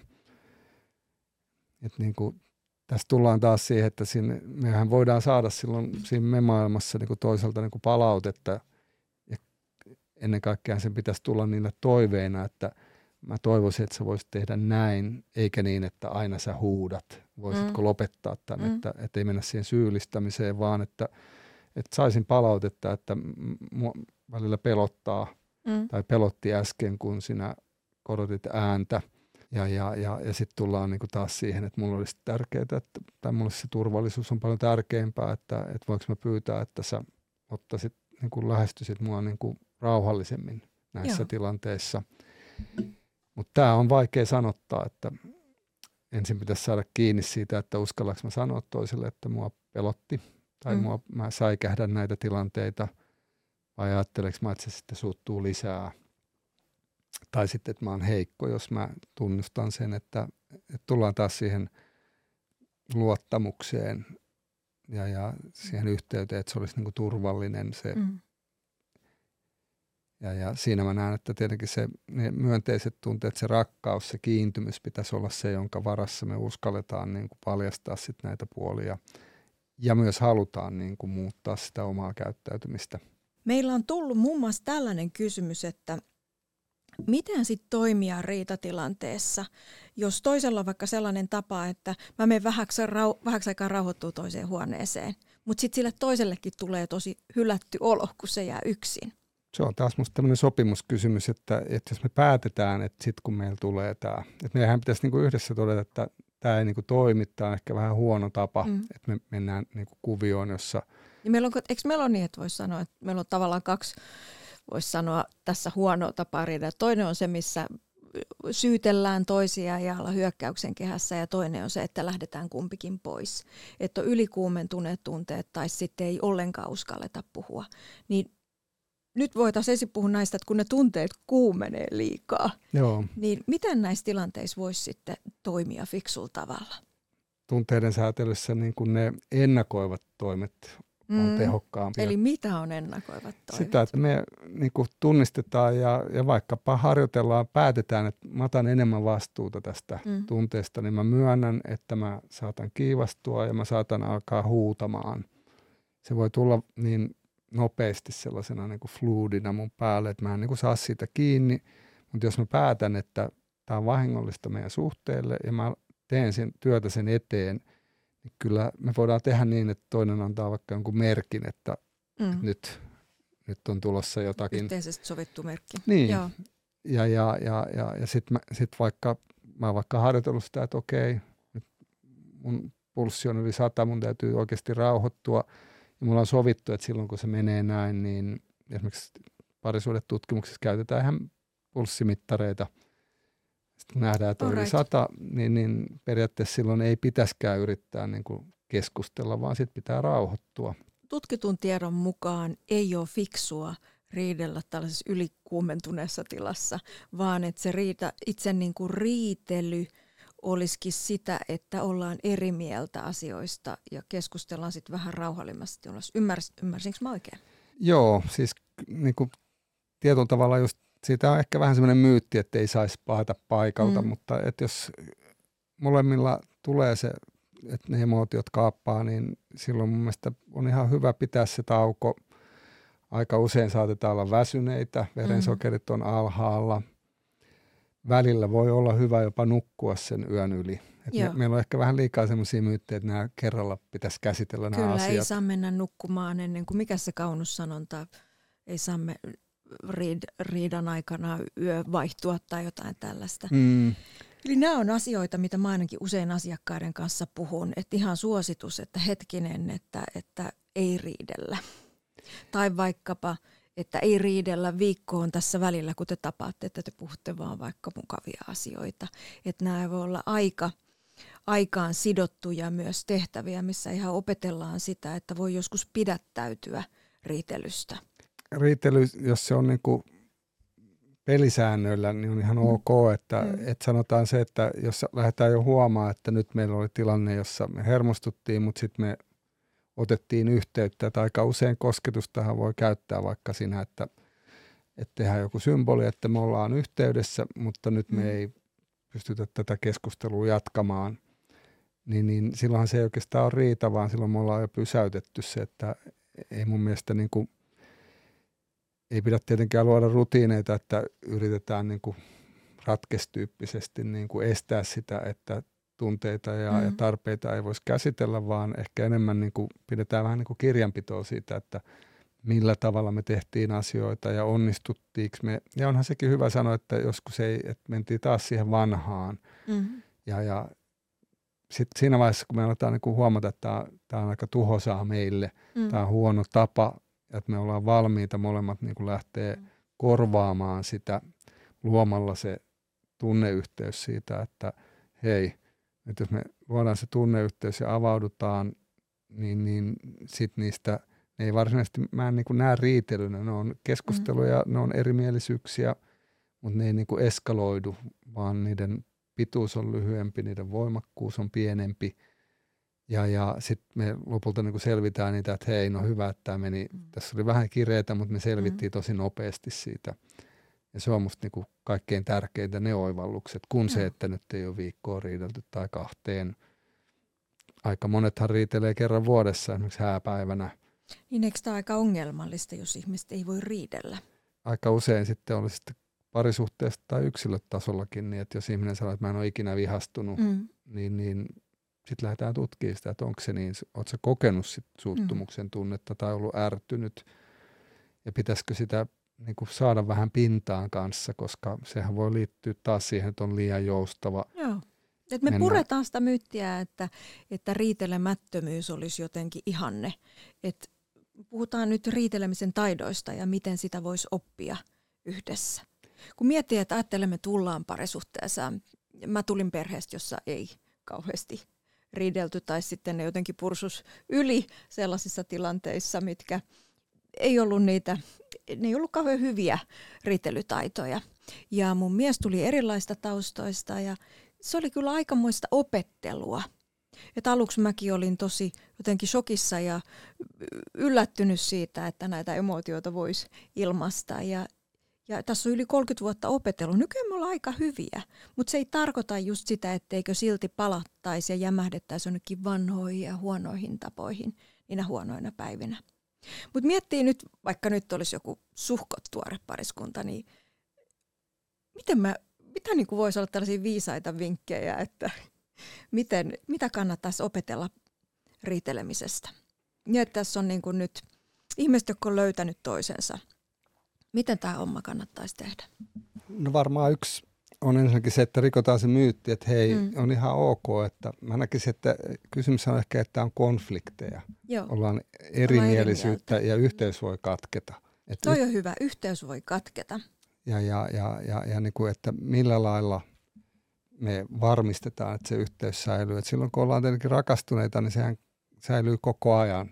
Että niin kuin tässä tullaan taas siihen, että sinne, mehän voidaan saada silloin siinä me maailmassa niin kuin toiselta niin kuin palautetta ja ennen kaikkea sen pitäisi tulla niillä toiveina, että mä toivoisin, että sä voisit tehdä näin, eikä niin, että aina sä huudat. Voisitko mm. lopettaa tämän, mm. että, että ei mennä siihen syyllistämiseen, vaan että, että saisin palautetta, että mua välillä pelottaa mm. tai pelotti äsken, kun sinä korotit ääntä – ja, ja, ja, ja sitten tullaan niinku taas siihen, että mulla olisi tärkeää, että, tai mulle se turvallisuus on paljon tärkeämpää, että, että voinko mä pyytää, että sä ottaisit, niinku lähestyisit mua niinku rauhallisemmin näissä Joo. tilanteissa. Mutta tämä on vaikea sanottaa, että ensin pitäisi saada kiinni siitä, että uskallaks mä sanoa toiselle, että mua pelotti tai mm. mua, mä säikähdän näitä tilanteita vai ajatteleks mä, että se sitten suuttuu lisää – tai sitten, että mä oon heikko, jos mä tunnustan sen, että, että tullaan taas siihen luottamukseen ja, ja siihen yhteyteen, että se olisi niin kuin turvallinen se. Mm. Ja, ja siinä mä näen, että tietenkin se, ne myönteiset tunteet, se rakkaus, se kiintymys pitäisi olla se, jonka varassa me uskalletaan niin kuin paljastaa sit näitä puolia. Ja myös halutaan niin kuin muuttaa sitä omaa käyttäytymistä. Meillä on tullut muun muassa tällainen kysymys, että – Miten sitten toimia riitatilanteessa, jos toisella on vaikka sellainen tapa, että mä menen vähäksi, rau- vähäksi aikaa rauhoittua toiseen huoneeseen, mutta sitten sille toisellekin tulee tosi hylätty olo, kun se jää yksin. se on taas musta tämmöinen sopimuskysymys, että, että jos me päätetään, että sitten kun meillä tulee tämä, että meidän pitäisi niinku yhdessä todeta, että tämä ei niinku toimi, tämä on ehkä vähän huono tapa, mm. että me mennään niinku kuvioon, jossa... Ja meillä on, eikö meillä ole niin, että voisi sanoa, että meillä on tavallaan kaksi, voisi sanoa tässä huonoa tapaa riidellä. Toinen on se, missä syytellään toisia ja olla hyökkäyksen kehässä ja toinen on se, että lähdetään kumpikin pois. Että on ylikuumentuneet tunteet tai sitten ei ollenkaan uskalleta puhua. Niin nyt voitaisiin ensin puhua näistä, että kun ne tunteet kuumenee liikaa, Joo. niin miten näissä tilanteissa voisi sitten toimia fiksulla tavalla? Tunteiden säätelyssä niin kuin ne ennakoivat toimet on mm. tehokkaampia. Eli mitä on ennakoivat toimet? Sitä, että me niin kuin tunnistetaan ja, ja vaikkapa harjoitellaan, päätetään, että mä otan enemmän vastuuta tästä mm. tunteesta, niin mä myönnän, että mä saatan kiivastua ja mä saatan alkaa huutamaan. Se voi tulla niin nopeasti sellaisena niin kuin fluidina mun päälle, että mä en niin kuin saa siitä kiinni. Mutta jos mä päätän, että tämä on vahingollista meidän suhteelle ja mä teen sen työtä sen eteen, niin kyllä me voidaan tehdä niin, että toinen antaa vaikka jonkun merkin, että, mm. että nyt, nyt on tulossa jotakin. Yhteisesti sovittu merkki. Niin. Joo. Ja, ja, ja, ja, ja sitten sit vaikka mä oon vaikka harjoitellut sitä, että okei, nyt mun pulssi on yli sata, mun täytyy oikeasti rauhoittua – ja mulla on sovittu, että silloin kun se menee näin, niin esimerkiksi parisuudetutkimuksessa käytetään ihan pulssimittareita. Sitten nähdään, että on yli sata, niin, niin periaatteessa silloin ei pitäisikään yrittää niin kuin keskustella, vaan sitten pitää rauhoittua. Tutkitun tiedon mukaan ei ole fiksua riidellä tällaisessa ylikuumentuneessa tilassa, vaan että se riitä, itse niin kuin riitely – olisikin sitä, että ollaan eri mieltä asioista ja keskustellaan sitten vähän rauhallimmasti. Ymmärs, ymmärsinkö mä oikein? Joo, siis niin kuin tietyllä tavalla just siitä on ehkä vähän semmoinen myytti, että ei saisi paeta paikalta, mm. mutta että jos molemmilla tulee se, että ne emootiot kaappaa, niin silloin mun mielestä on ihan hyvä pitää se tauko. Aika usein saatetaan olla väsyneitä, verensokerit on alhaalla – välillä voi olla hyvä jopa nukkua sen yön yli. Et me, meillä on ehkä vähän liikaa sellaisia myyttejä, että nämä kerralla pitäisi käsitellä Kyllä, nämä asiat. ei saa mennä nukkumaan ennen kuin, mikä se kaunussanonta, ei saa me riid, riidan aikana yö vaihtua tai jotain tällaista. Mm. Eli nämä on asioita, mitä mä ainakin usein asiakkaiden kanssa puhun, että ihan suositus, että hetkinen, että, että ei riidellä. Tai vaikkapa, että ei riidellä viikkoon tässä välillä, kun te tapaatte, että te puhutte vaan vaikka mukavia asioita. Että nämä voi olla aika, aikaan sidottuja myös tehtäviä, missä ihan opetellaan sitä, että voi joskus pidättäytyä riitelystä. Riitely, jos se on niin kuin pelisäännöillä, niin on ihan ok, että, mm. että sanotaan se, että jos lähdetään jo huomaa, että nyt meillä oli tilanne, jossa me hermostuttiin, mutta sitten me otettiin yhteyttä. Että aika usein kosketustahan voi käyttää vaikka siinä, että, että tehdään joku symboli, että me ollaan yhteydessä, mutta nyt me mm. ei pystytä tätä keskustelua jatkamaan. Niin, niin silloinhan se ei oikeastaan ole riita, vaan silloin me ollaan jo pysäytetty se, että ei mun mielestä niin kuin, ei pidä tietenkään luoda rutiineita, että yritetään niin kuin ratkestyyppisesti niin kuin estää sitä, että tunteita ja, mm. ja tarpeita ei voisi käsitellä, vaan ehkä enemmän niin kuin pidetään vähän niin kuin kirjanpitoa siitä, että millä tavalla me tehtiin asioita ja onnistuttiinko me. Ja onhan sekin hyvä sanoa, että joskus ei, että mentiin taas siihen vanhaan. Mm. Ja, ja sitten siinä vaiheessa, kun me aletaan niin kuin huomata, että tämä, tämä on aika tuhosaa meille, mm. tämä on huono tapa, että me ollaan valmiita molemmat niin kuin lähtee mm. korvaamaan sitä luomalla se tunneyhteys siitä, että hei, että jos me luodaan se tunneyhteys ja avaudutaan, niin, niin sitten niistä ne ei varsinaisesti, mä en niin kuin näe riitelynä, ne on keskusteluja, mm. ne on erimielisyyksiä, mutta ne ei niin kuin eskaloidu, vaan niiden pituus on lyhyempi, niiden voimakkuus on pienempi. Ja, ja sitten me lopulta niin selvitään niitä, että hei, no hyvä, että tämä meni, mm. tässä oli vähän kireitä, mutta me selvittiin mm. tosi nopeasti siitä. Ja se on musta niinku kaikkein tärkeintä ne oivallukset, kun se, että nyt ei ole viikkoa riidelty tai kahteen. Aika monethan riitelee kerran vuodessa, esimerkiksi hääpäivänä. Niin eikö tämä aika ongelmallista, jos ihmiset ei voi riidellä? Aika usein sitten oli sitten parisuhteesta tai yksilötasollakin, niin että jos ihminen sanoo, että mä en ole ikinä vihastunut, mm. niin, niin sitten lähdetään tutkimaan sitä, että onko se niin, oletko kokenut sit suuttumuksen tunnetta tai ollut ärtynyt ja pitäisikö sitä niin kuin saada vähän pintaan kanssa, koska sehän voi liittyä taas siihen, että on liian joustava. Joo. Et me mennä. puretaan sitä myyttiä, että, että riitelemättömyys olisi jotenkin ihanne. Et puhutaan nyt riitelemisen taidoista ja miten sitä voisi oppia yhdessä. Kun miettii, että ajattelemme tullaan parisuhteessa, mä tulin perheestä, jossa ei kauheasti riidelty tai sitten ne jotenkin pursus yli sellaisissa tilanteissa, mitkä ei ollut niitä, ne ei ollut kauhean hyviä riitelytaitoja. Ja mun mies tuli erilaista taustoista ja se oli kyllä aikamoista opettelua. Et aluksi mäkin olin tosi jotenkin shokissa ja yllättynyt siitä, että näitä emootioita voisi ilmaista. Ja, ja tässä on yli 30 vuotta opetellut. Nykyään me ollaan aika hyviä, mutta se ei tarkoita just sitä, etteikö silti palattaisi ja jämähdettäisi jonnekin vanhoihin ja huonoihin tapoihin niinä huonoina päivinä. Mutta miettii nyt, vaikka nyt olisi joku suhkot tuore pariskunta, niin miten mä, mitä niin kuin voisi olla tällaisia viisaita vinkkejä, että miten, mitä kannattaisi opetella riitelemisestä? Ja tässä on niin kuin nyt ihmiset, jotka on löytänyt toisensa. Miten tämä homma kannattaisi tehdä? No varmaan yksi on ensinnäkin se, että rikotaan se myytti, että hei, mm. on ihan ok, että mä näkisin, että kysymys on ehkä, että on konflikteja. Joo. Ollaan erimielisyyttä ja yhteys voi katketa. Että Toi on hyvä, yhteys voi katketa. Ja, ja, ja, ja, ja niin kuin, että millä lailla me varmistetaan, että se yhteys säilyy. Et silloin kun ollaan tietenkin rakastuneita, niin sehän säilyy koko ajan.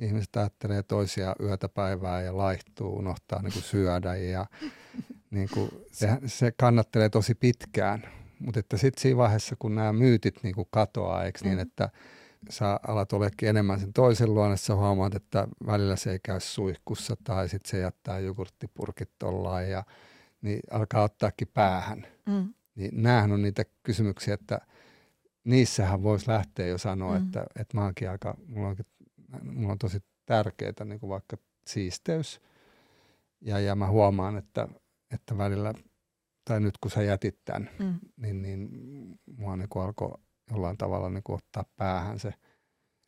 Ihmiset ajattelee toisia yötä päivää ja laihtuu, unohtaa niin kuin syödä ja (laughs) niin kuin, se, se kannattelee tosi pitkään. Mutta että sitten siinä vaiheessa, kun nämä myytit niin kuin katoaa, eikö niin, mm. että sä alat olekin enemmän sen toisen luonessa, huomaat, että välillä se ei käy suihkussa tai sitten se jättää jogurttipurkit tollaan ja niin alkaa ottaakin päähän. Mm. Niin näähän on niitä kysymyksiä, että niissähän voisi lähteä jo sanoa, mm. että, että mä oonkin aika, mulla, onkin, mulla on tosi tärkeää niin kuin vaikka siisteys. Ja, ja mä huomaan, että, että välillä, tai nyt kun sä jätit tämän, mm. niin, niin mua niin alkoi jollain tavalla niin kuin ottaa päähän se.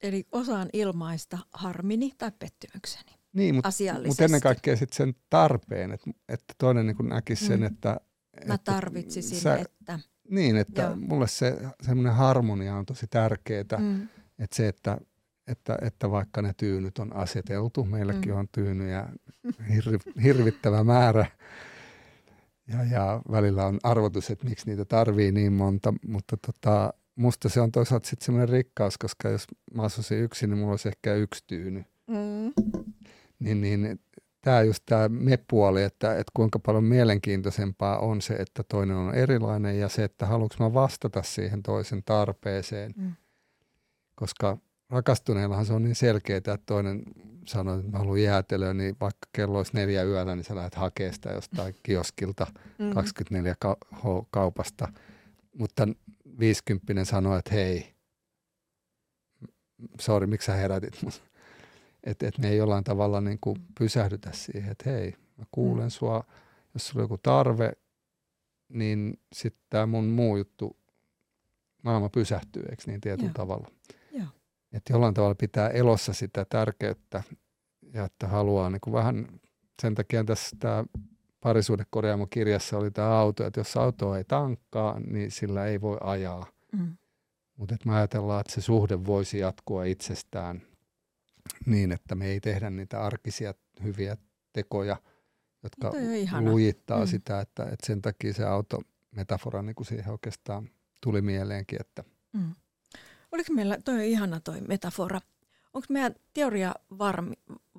Eli osaan ilmaista harmini tai pettymykseni. Niin, mutta, mutta ennen kaikkea sitten sen tarpeen, että, että toinen niin näkisi sen, mm. että Mä tarvitsisin, sä, että... Niin, että Joo. mulle se semmoinen harmonia on tosi tärkeää, mm. että se, että, että, että vaikka ne tyynyt on aseteltu, meilläkin mm. on tyynyjä hirvi, hirvittävä määrä, ja, ja välillä on arvotus, että miksi niitä tarvii niin monta, mutta tota, musta se on toisaalta sitten semmoinen rikkaus, koska jos mä asuisin yksin, niin mulla olisi ehkä yksi tyyny. Mm. Niin, niin tämä just tämä me-puoli, että, että kuinka paljon mielenkiintoisempaa on se, että toinen on erilainen ja se, että haluanko mä vastata siihen toisen tarpeeseen. Mm. Koska rakastuneillahan se on niin selkeää, että toinen sanoo, että mä haluan jäätelöä, niin vaikka kello olisi neljä yöllä, niin sä lähdet hakemaan sitä jostain kioskilta mm-hmm. 24 kaupasta. Mutta 50 sanoo, että hei, sori, miksi sä herätit mut? Että (laughs) et me ei jollain tavalla niin kuin pysähdytä siihen, että hei, mä kuulen mm. sua, jos sulla on joku tarve, niin sitten tämä mun muu juttu, maailma pysähtyy, eikö niin tietyllä tavalla. Että jollain tavalla pitää elossa sitä tärkeyttä ja että haluaa niin kuin vähän, sen takia tässä tämä parisuudekorjaamo kirjassa oli tämä auto, että jos auto ei tankkaa, niin sillä ei voi ajaa. Mm. Mutta me ajatellaan, että se suhde voisi jatkua itsestään niin, että me ei tehdä niitä arkisia hyviä tekoja, jotka lujittaa mm. sitä, että, että sen takia se autometafora niin kuin siihen oikeastaan tuli mieleenkin. Että. Mm. Oliko meillä, toi on ihana toi metafora, onko meidän teoria varmi,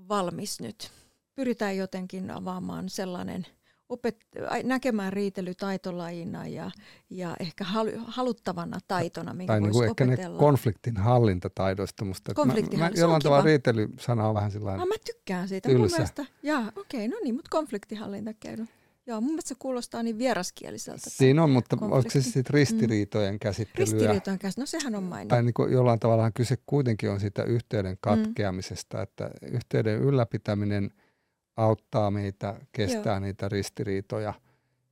valmis nyt? Pyritään jotenkin avaamaan sellainen – opet- näkemään riitely taitolajina ja, ja ehkä halu- haluttavana taitona, minkä tai niin kuin ehkä ne konfliktin hallintataidoista. Musta, konfliktin mä, mä, jollain tavalla riitely-sana on vähän sellainen ah, Mä tykkään siitä. Tylsä. Mun mielestä, jaa, okei, okay, no niin, mutta konfliktihallintakeino. Joo, mun mielestä se kuulostaa niin vieraskieliseltä. Siinä on, mutta onko se sitten ristiriitojen mm. käsittelyä? Ristiriitojen käsittelyä, no sehän on mainittu. Tai niin kuin jollain tavalla kyse kuitenkin on siitä yhteyden mm. katkeamisesta, mm. että yhteyden ylläpitäminen – auttaa meitä kestää Joo. niitä ristiriitoja.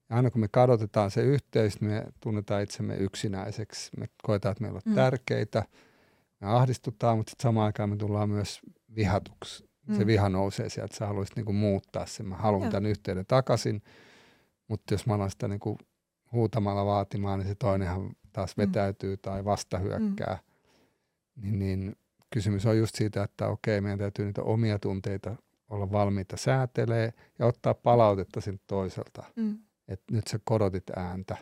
Ja aina kun me kadotetaan se yhteys, me tunnetaan itsemme yksinäiseksi. Me koetaan, että meillä on mm. tärkeitä, me ahdistutaan, mutta samaan aikaan me tullaan myös vihatuksi. Mm. Se viha nousee sieltä, että sä haluaisit niin kuin muuttaa sen. Mä haluan Joo. tämän yhteyden takaisin, mutta jos mä alan sitä niin kuin huutamalla vaatimaan, niin se toinenhan taas mm. vetäytyy tai vastahyökkää. Mm. Niin, niin kysymys on just siitä, että okei, meidän täytyy niitä omia tunteita olla valmiita säätelee ja ottaa palautetta siltä toiselta. Mm. Että nyt sä korotit ääntä.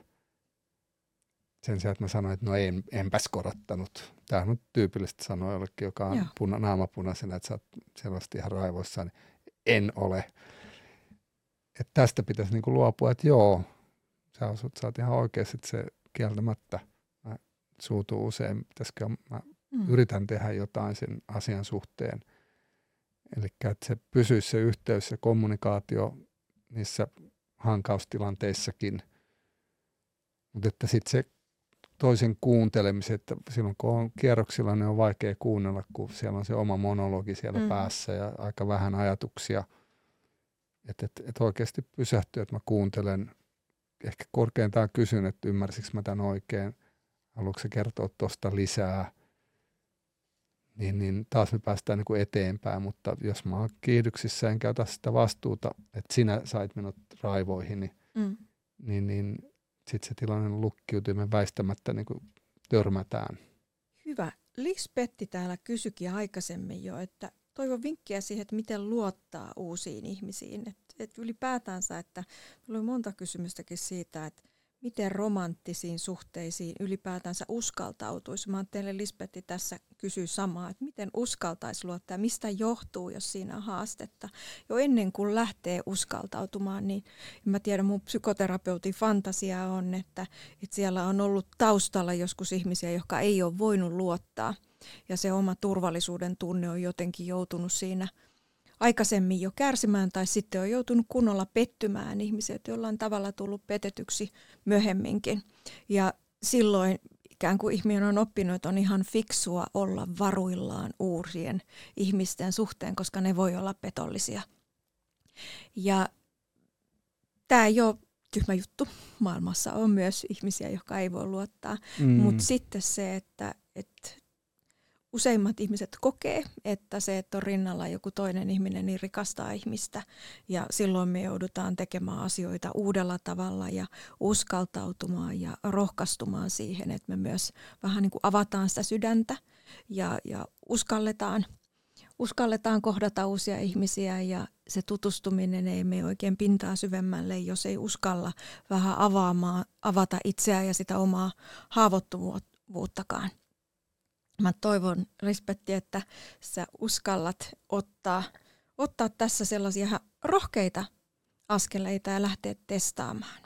Sen sijaan, että mä sanoin, että no en, enpäs korottanut. Tämä on tyypillistä sanoa jollekin, joka on puna, naamapunaisena, että sä oot selvästi ihan raivoissaan. Niin en ole. Että tästä pitäisi niinku luopua, että joo, sä, osut, sä oot ihan oikeassa, että se kieltämättä mä suutuu usein. Pitäisikö mä mm. yritän tehdä jotain sen asian suhteen – Eli että se pysyisi se yhteys ja kommunikaatio niissä hankaustilanteissakin. Mutta että sitten se toisen kuuntelemisen, että silloin kun on kierroksilla, niin on vaikea kuunnella, kun siellä on se oma monologi siellä mm. päässä ja aika vähän ajatuksia. Että et, et oikeasti pysähtyy, että mä kuuntelen, ehkä korkeintaan kysyn, että ymmärsikö mä tämän oikein, haluatko se kertoa tuosta lisää – niin, niin taas me päästään niin kuin eteenpäin, mutta jos mä oon kiihdyksissä enkä ota sitä vastuuta, että sinä sait minut raivoihin, niin, mm. niin, niin sitten se tilanne lukkiutuu me väistämättä niin kuin törmätään. Hyvä. Lispetti täällä kysyikin aikaisemmin jo, että toivon vinkkiä siihen, että miten luottaa uusiin ihmisiin. Että et ylipäätänsä, että oli monta kysymystäkin siitä, että miten romanttisiin suhteisiin ylipäätänsä uskaltautuisi. Mä teille Lisbetti tässä kysyy samaa, että miten uskaltaisi luottaa, mistä johtuu, jos siinä on haastetta. Jo ennen kuin lähtee uskaltautumaan, niin mä tiedän, mun psykoterapeutin fantasia on, että, että siellä on ollut taustalla joskus ihmisiä, jotka ei ole voinut luottaa. Ja se oma turvallisuuden tunne on jotenkin joutunut siinä – aikaisemmin jo kärsimään tai sitten on joutunut kunnolla pettymään ihmiset, jollain tavalla tullut petetyksi myöhemminkin. Ja silloin ikään kuin ihminen on oppinut, että on ihan fiksua olla varuillaan uusien ihmisten suhteen, koska ne voi olla petollisia. Ja tämä ei ole tyhmä juttu. Maailmassa on myös ihmisiä, jotka ei voi luottaa. Mm. Mutta sitten se, että, että useimmat ihmiset kokee, että se, että on rinnalla joku toinen ihminen, niin rikastaa ihmistä. Ja silloin me joudutaan tekemään asioita uudella tavalla ja uskaltautumaan ja rohkaistumaan siihen, että me myös vähän niin kuin avataan sitä sydäntä ja, ja uskalletaan, uskalletaan kohdata uusia ihmisiä ja se tutustuminen ei mene oikein pintaa syvemmälle, jos ei uskalla vähän avaamaan, avata itseään ja sitä omaa haavoittuvuuttakaan mä toivon, Respekti, että sä uskallat ottaa, ottaa tässä sellaisia rohkeita askeleita ja lähteä testaamaan.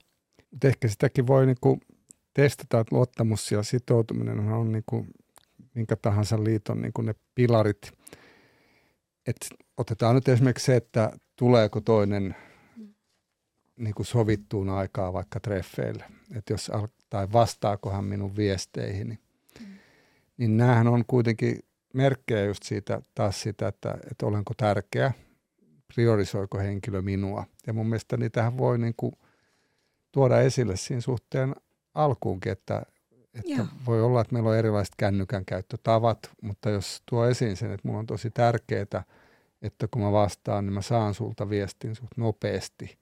Mut ehkä sitäkin voi niinku testata, että luottamus ja sitoutuminen on niinku minkä tahansa liiton niinku ne pilarit. Et otetaan nyt esimerkiksi se, että tuleeko toinen mm. niin kuin sovittuun aikaa vaikka treffeille. Että jos, tai vastaakohan minun viesteihin. Niin näähän on kuitenkin merkkejä just siitä taas sitä, että, että olenko tärkeä, priorisoiko henkilö minua. Ja mun mielestä niitähän voi niin kuin tuoda esille siinä suhteen alkuunkin, että, että voi olla, että meillä on erilaiset kännykän käyttötavat, mutta jos tuo esiin sen, että mulla on tosi tärkeää, että kun mä vastaan, niin mä saan sulta viestin suht nopeasti.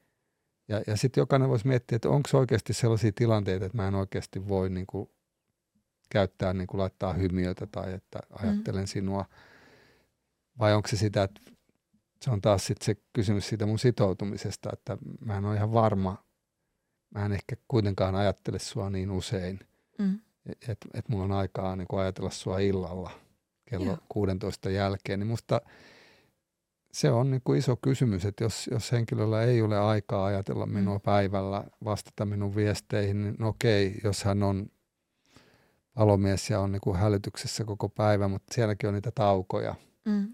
Ja, ja sitten jokainen voisi miettiä, että onko oikeasti sellaisia tilanteita, että mä en oikeasti voi niin kuin käyttää, niin kuin laittaa hymiötä tai että ajattelen mm. sinua. Vai onko se sitä, että se on taas sit se kysymys siitä mun sitoutumisesta, että mä en ole ihan varma, mä en ehkä kuitenkaan ajattele sua niin usein, mm. että et mulla on aikaa niin kuin ajatella sua illalla kello Joo. 16 jälkeen, niin musta se on niin kuin iso kysymys, että jos, jos henkilöllä ei ole aikaa ajatella minua mm. päivällä, vastata minun viesteihin, niin okei, jos hän on palomies ja on niin kuin hälytyksessä koko päivä, mutta sielläkin on niitä taukoja. Mm.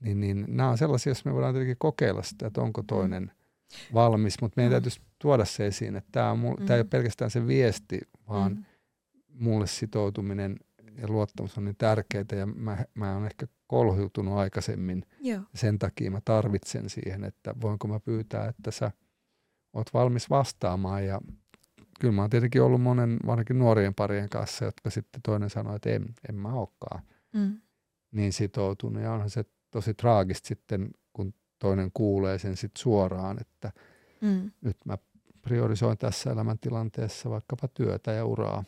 Niin, niin nämä on sellaisia, jos me voidaan tietenkin kokeilla sitä, että onko toinen mm. valmis, mutta meidän mm. täytyisi tuoda se esiin, että tämä, on, mm. tämä ei ole pelkästään se viesti, vaan mm. mulle sitoutuminen ja luottamus on niin tärkeää ja mä, mä oon ehkä kolhiutunut aikaisemmin. Joo. Sen takia mä tarvitsen siihen, että voinko mä pyytää, että sä oot valmis vastaamaan ja kyllä mä oon tietenkin ollut monen, varsinkin nuorien parien kanssa, jotka sitten toinen sanoi, että en, en mä olekaan mm. niin sitoutunut. Ja onhan se tosi traagista sitten, kun toinen kuulee sen sit suoraan, että mm. nyt mä priorisoin tässä elämäntilanteessa vaikkapa työtä ja uraa.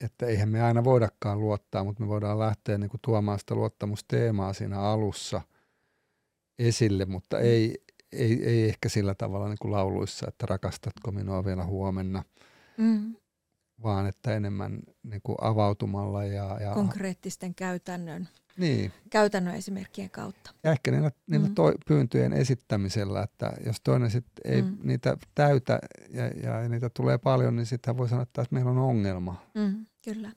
Että eihän me aina voidakaan luottaa, mutta me voidaan lähteä niin kuin tuomaan sitä luottamusteemaa siinä alussa esille, mutta mm. ei, ei, ei ehkä sillä tavalla niin kuin lauluissa, että rakastatko minua vielä huomenna, mm. vaan että enemmän niin kuin avautumalla ja, ja... Konkreettisten käytännön, niin. käytännön esimerkkien kautta. Ja ehkä niillä, niillä mm. toi, pyyntöjen esittämisellä, että jos toinen sit ei mm. niitä täytä ja, ja niitä tulee paljon, niin sitten voi sanoa, että meillä on ongelma. Mm, kyllä.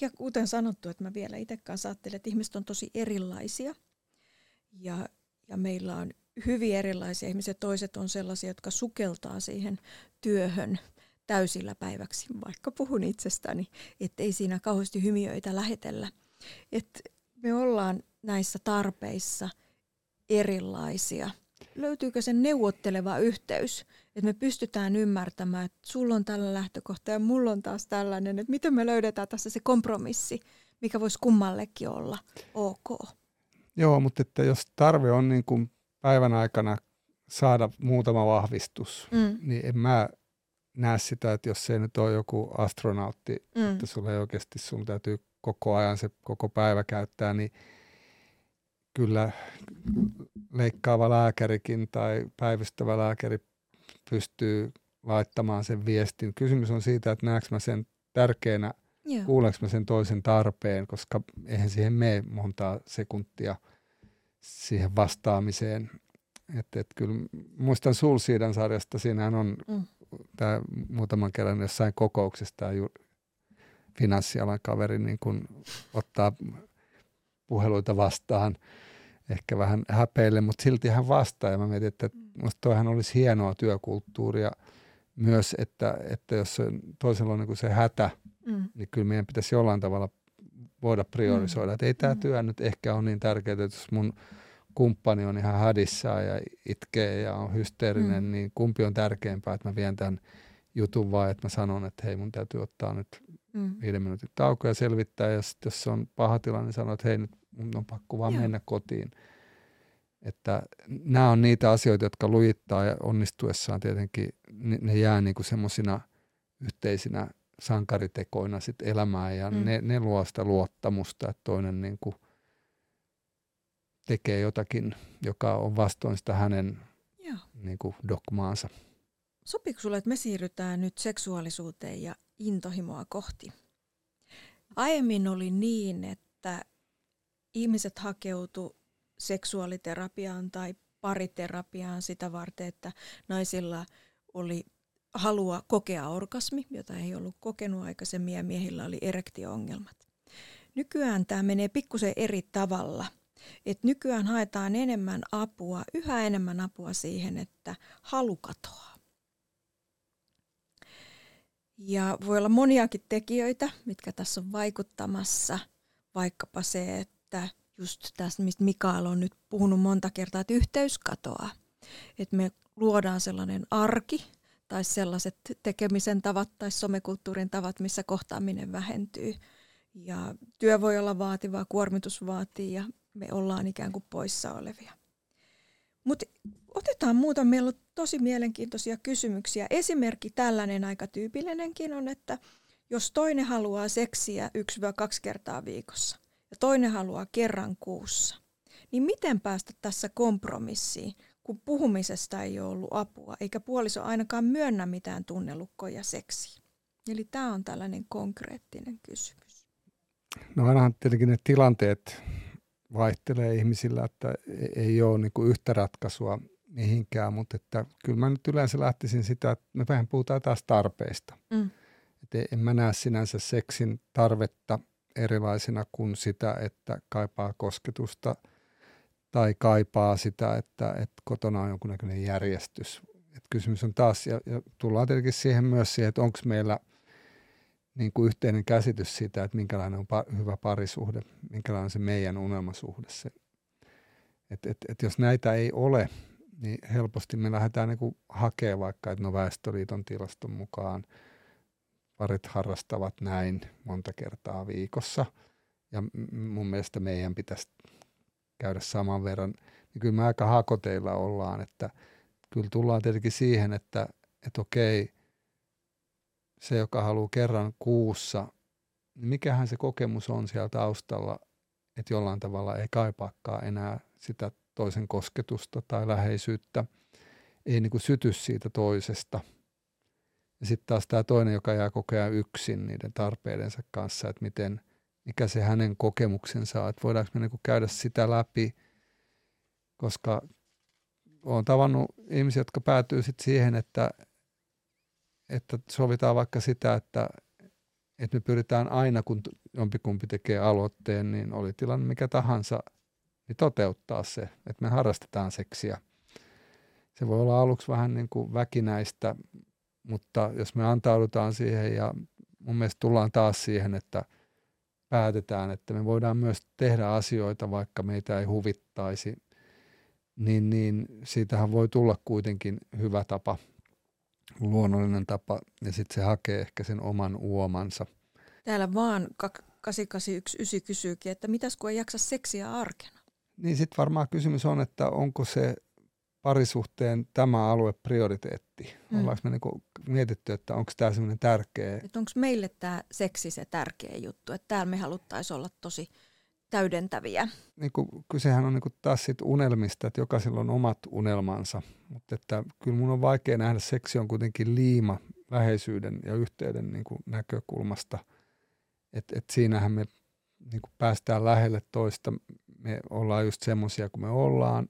Ja kuten sanottu, että mä vielä itse kanssa ajattelen, että ihmiset on tosi erilaisia ja, ja meillä on hyvin erilaisia ihmisiä. Toiset on sellaisia, jotka sukeltaa siihen työhön täysillä päiväksi, vaikka puhun itsestäni, että ei siinä kauheasti hymiöitä lähetellä. Et me ollaan näissä tarpeissa erilaisia. Löytyykö se neuvotteleva yhteys, että me pystytään ymmärtämään, että sulla on tällä lähtökohta ja mulla on taas tällainen, että miten me löydetään tässä se kompromissi, mikä voisi kummallekin olla ok. Joo, mutta että jos tarve on niin kuin päivän aikana saada muutama vahvistus, mm. niin en mä näe sitä, että jos se nyt on joku astronautti, mm. että sulla ei oikeasti, sun täytyy koko ajan se koko päivä käyttää, niin kyllä leikkaava lääkärikin tai päivystävä lääkäri pystyy laittamaan sen viestin. Kysymys on siitä, että näekö mä sen tärkeänä, Joo. kuulenko mä sen toisen tarpeen, koska eihän siihen mene montaa sekuntia – siihen vastaamiseen. Että et kyllä muistan Sulsiidan sarjasta, siinähän on mm. tämä muutaman kerran jossain kokouksessa tämä finanssialan kaveri niin kun ottaa puheluita vastaan, ehkä vähän häpeille, mutta silti hän vastaa ja mä mietin, että minusta toihan olisi hienoa työkulttuuria myös, että, että jos toisella on niin se hätä, mm. niin kyllä meidän pitäisi jollain tavalla voida priorisoida. Mm. Että ei tämä mm. työ nyt ehkä ole niin tärkeää, että jos mun kumppani on ihan hadissaan ja itkee ja on hysteerinen, mm. niin kumpi on tärkeämpää, että mä vien tämän jutun vai että mä sanon, että hei mun täytyy ottaa nyt mm. viiden minuutin tauko ja selvittää ja sitten jos se on paha tilanne, niin sanoo, että hei nyt mun on pakko vaan Joo. mennä kotiin. Että nämä on niitä asioita, jotka lujittaa ja onnistuessaan tietenkin ne jää niin kuin semmoisina yhteisinä sankaritekoina sit elämään ja mm. ne, ne luo sitä luottamusta, että toinen niin kuin tekee jotakin, joka on vastoin sitä hänen Niin kuin dogmaansa. Sopiiko sulle, että me siirrytään nyt seksuaalisuuteen ja intohimoa kohti? Aiemmin oli niin, että ihmiset hakeutu seksuaaliterapiaan tai pariterapiaan sitä varten, että naisilla oli halua kokea orgasmi, jota ei ollut kokenut aikaisemmin, ja miehillä oli erektioongelmat. Nykyään tämä menee pikkusen eri tavalla. Et nykyään haetaan enemmän apua, yhä enemmän apua siihen, että halu katoaa. Ja voi olla moniakin tekijöitä, mitkä tässä on vaikuttamassa. Vaikkapa se, että just tästä, mistä Mikael on nyt puhunut monta kertaa, että yhteys katoaa. Että me luodaan sellainen arki, tai sellaiset tekemisen tavat tai somekulttuurin tavat, missä kohtaaminen vähentyy. Ja työ voi olla vaativaa, kuormitus vaatii ja me ollaan ikään kuin poissa olevia. Mutta otetaan muuta. Meillä on tosi mielenkiintoisia kysymyksiä. Esimerkki tällainen aika tyypillinenkin on, että jos toinen haluaa seksiä 1-2 kertaa viikossa ja toinen haluaa kerran kuussa, niin miten päästä tässä kompromissiin, kun puhumisesta ei ole ollut apua, eikä puoliso ainakaan myönnä mitään tunnelukkoja seksiin. Eli tämä on tällainen konkreettinen kysymys. No ainahan tietenkin ne tilanteet vaihtelee ihmisillä, että ei ole niin kuin yhtä ratkaisua mihinkään, mutta että kyllä mä nyt yleensä lähtisin sitä, että me vähän puhutaan taas tarpeista. Mm. Että en mä näe sinänsä seksin tarvetta erilaisina kuin sitä, että kaipaa kosketusta – tai kaipaa sitä, että, että kotona on jonkunnäköinen järjestys. Että kysymys on taas, ja, ja tullaan tietenkin siihen myös siihen, että onko meillä niin kuin yhteinen käsitys siitä, että minkälainen on pa- hyvä parisuhde, minkälainen on se meidän unelmasuhde. Se. Et, et, et jos näitä ei ole, niin helposti me lähdetään niin hakemaan vaikka, että no Väestöliiton tilaston mukaan parit harrastavat näin monta kertaa viikossa – ja mun mielestä meidän pitäisi käydä saman verran, niin kyllä me aika hakoteilla ollaan, että kyllä tullaan tietenkin siihen, että, että okei, se, joka haluaa kerran kuussa, niin mikähän se kokemus on siellä taustalla, että jollain tavalla ei kaipaakaan enää sitä toisen kosketusta tai läheisyyttä, ei niin kuin syty siitä toisesta. Ja sitten taas tämä toinen, joka jää koko ajan yksin niiden tarpeidensa kanssa, että miten, mikä se hänen kokemuksensa on, että voidaanko me niin kuin käydä sitä läpi, koska olen tavannut ihmisiä, jotka päätyy sitten siihen, että, että sovitaan vaikka sitä, että, että me pyritään aina, kun jompikumpi tekee aloitteen, niin oli tilanne mikä tahansa, niin toteuttaa se, että me harrastetaan seksiä. Se voi olla aluksi vähän niin kuin väkinäistä, mutta jos me antaudutaan siihen ja mun mielestä tullaan taas siihen, että päätetään, että me voidaan myös tehdä asioita, vaikka meitä ei huvittaisi, niin, niin siitähän voi tulla kuitenkin hyvä tapa, luonnollinen tapa, ja sitten se hakee ehkä sen oman uomansa. Täällä vaan 8819 kysyykin, että mitäs kun ei jaksa seksiä arkena? Niin sitten varmaan kysymys on, että onko se parisuhteen tämä alue prioriteetti? Mm. Ollaanko me niinku mietitty, että onko tämä semmoinen tärkeä? Onko meille tämä seksi se tärkeä juttu, että täällä me haluttaisiin olla tosi täydentäviä. Niin kuin, kysehän on niin kuin taas sit unelmista, että jokaisella on omat unelmansa, mutta että kyllä mun on vaikea nähdä, seksi on kuitenkin liima läheisyyden ja yhteyden niin kuin näkökulmasta. Että et siinähän me niin kuin päästään lähelle toista, me ollaan just semmoisia kuin me ollaan.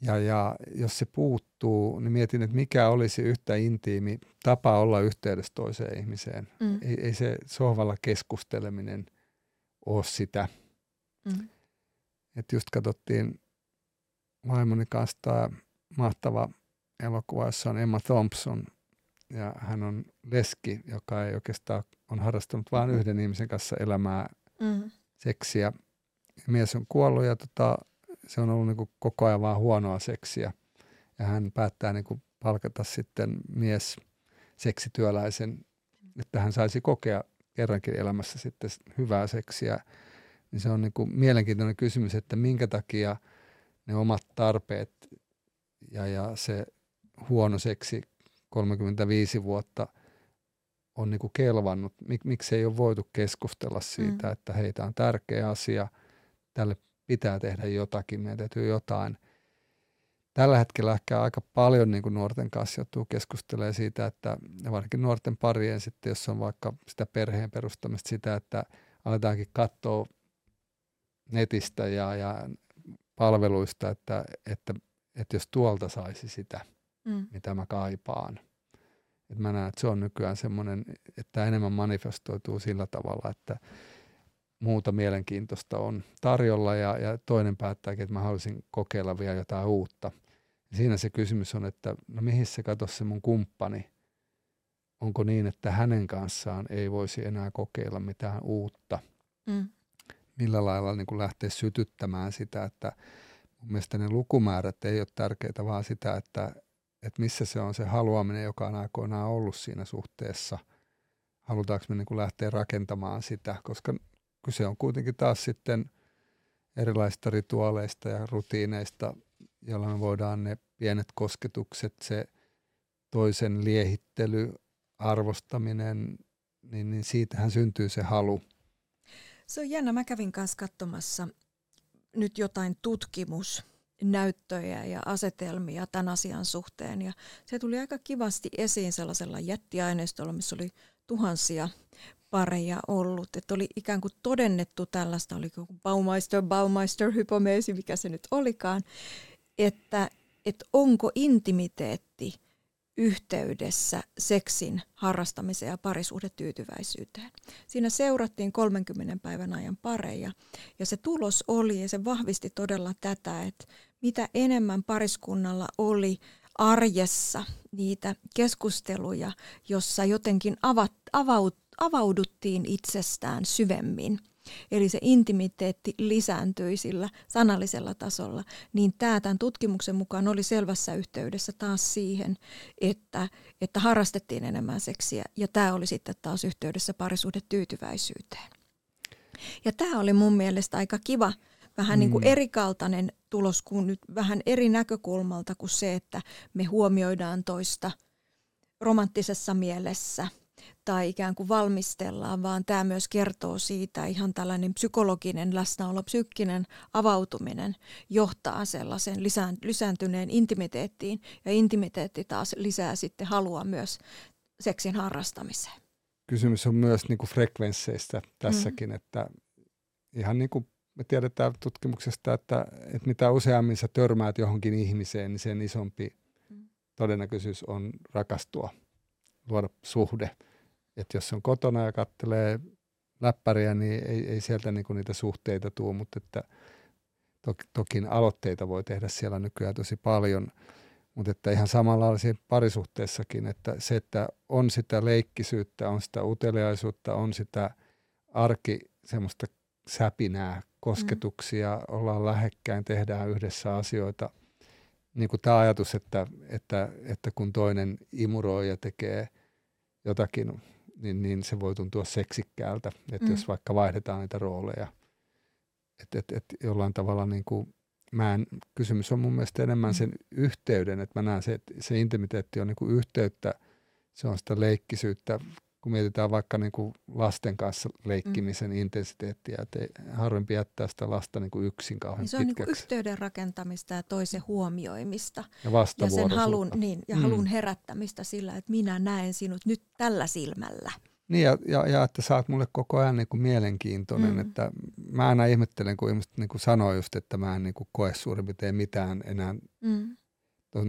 Ja, ja jos se puuttuu, niin mietin, että mikä olisi yhtä intiimi tapa olla yhteydessä toiseen ihmiseen. Mm. Ei, ei se sohvalla keskusteleminen – ole sitä. Mm. Että just katsottiin vaimoni kanssa tämä mahtava elokuva, jossa on Emma Thompson ja hän on leski, joka ei oikeastaan on harrastanut vain yhden ihmisen kanssa elämää, mm. seksiä. Ja mies on kuollut ja tota, se on ollut niin koko ajan vaan huonoa seksiä. Ja hän päättää niin palkata sitten mies seksityöläisen, että hän saisi kokea kerrankin elämässä sitten hyvää seksiä, niin se on niin kuin mielenkiintoinen kysymys, että minkä takia ne omat tarpeet ja, ja se huono seksi 35 vuotta on niin kuin kelvannut. Mik, miksi ei ole voitu keskustella siitä, mm. että heitä on tärkeä asia, tälle pitää tehdä jotakin, meidän täytyy jotain – tällä hetkellä ehkä aika paljon niin kuin nuorten kanssa joutuu keskustelemaan siitä, että varsinkin nuorten parien sitten, jos on vaikka sitä perheen perustamista sitä, että aletaankin katsoa netistä ja, ja palveluista, että, että, että jos tuolta saisi sitä, mm. mitä mä kaipaan. Et mä näen, että se on nykyään semmoinen, että enemmän manifestoituu sillä tavalla, että muuta mielenkiintoista on tarjolla ja, ja toinen päättääkin, että mä haluaisin kokeilla vielä jotain uutta – siinä se kysymys on, että no mihin se kato se mun kumppani, onko niin, että hänen kanssaan ei voisi enää kokeilla mitään uutta. Mm. Millä lailla niin kuin lähteä sytyttämään sitä, että mun mielestä ne lukumäärät ei ole tärkeitä, vaan sitä, että, että missä se on se haluaminen, joka on aikoinaan ollut siinä suhteessa. Halutaanko me niin kuin lähteä rakentamaan sitä, koska kyse on kuitenkin taas sitten erilaisista rituaaleista ja rutiineista, jolla me voidaan ne pienet kosketukset, se toisen liehittely, arvostaminen, niin, niin siitähän syntyy se halu. Se on jännä. Mä kävin kanssa katsomassa nyt jotain tutkimusnäyttöjä ja asetelmia tämän asian suhteen. Ja se tuli aika kivasti esiin sellaisella jättiaineistolla, missä oli tuhansia pareja ollut. Että oli ikään kuin todennettu tällaista, oli Baumeister, Baumeister, hypomeesi, mikä se nyt olikaan, että, että onko intimiteetti yhteydessä seksin harrastamiseen ja parisuhdetyytyväisyyteen. Siinä seurattiin 30 päivän ajan pareja ja se tulos oli ja se vahvisti todella tätä, että mitä enemmän pariskunnalla oli arjessa niitä keskusteluja, jossa jotenkin avat, avaut, avauduttiin itsestään syvemmin – eli se intimiteetti lisääntyi sillä sanallisella tasolla, niin tämä tämän tutkimuksen mukaan oli selvässä yhteydessä taas siihen, että, että harrastettiin enemmän seksiä ja tämä oli sitten taas yhteydessä parisuhde tyytyväisyyteen. Ja tämä oli mun mielestä aika kiva, vähän niin kuin mm. erikaltainen tulos kuin nyt vähän eri näkökulmalta kuin se, että me huomioidaan toista romanttisessa mielessä tai ikään kuin valmistellaan, vaan tämä myös kertoo siitä ihan tällainen psykologinen läsnäolo, psyykkinen avautuminen johtaa sellaisen lisääntyneen intimiteettiin ja intimiteetti taas lisää sitten halua myös seksin harrastamiseen. Kysymys on myös niin kuin frekvensseistä tässäkin, mm. että ihan niin kuin me tiedetään tutkimuksesta, että, että mitä useammin sä törmäät johonkin ihmiseen, niin sen isompi mm. todennäköisyys on rakastua, luoda suhde. Että jos on kotona ja kattelee läppäriä, niin ei, ei sieltä niinku niitä suhteita tule, mutta että toki, toki aloitteita voi tehdä siellä nykyään tosi paljon. Mutta että ihan samalla lailla siinä parisuhteessakin, että se, että on sitä leikkisyyttä, on sitä uteliaisuutta, on sitä arki semmoista säpinää, kosketuksia, mm. ollaan lähekkäin, tehdään yhdessä asioita. Niin kuin tämä ajatus, että, että, että kun toinen imuroi ja tekee jotakin, niin, niin se voi tuntua seksikkäältä, että mm. jos vaikka vaihdetaan niitä rooleja. Että et, et jollain tavalla niin kuin, mä en, kysymys on mun mielestä enemmän mm. sen yhteyden, että mä näen se, että se intimiteetti on niin kuin yhteyttä, se on sitä leikkisyyttä, kun mietitään vaikka niin kuin lasten kanssa leikkimisen mm. intensiteettiä, että ei, harvempi jättää sitä lasta niin kuin yksin kauhean niin se on niin kuin yhteyden rakentamista ja toisen huomioimista. Ja, ja sen halun, niin, ja mm. halun herättämistä sillä, että minä näen sinut nyt tällä silmällä. Niin ja, ja, ja että sä oot mulle koko ajan niin kuin mielenkiintoinen, mm. että mä aina ihmettelen, kun ihmiset niin kuin sanoo just, että mä en niin kuin koe suurin piirtein mitään enää mm.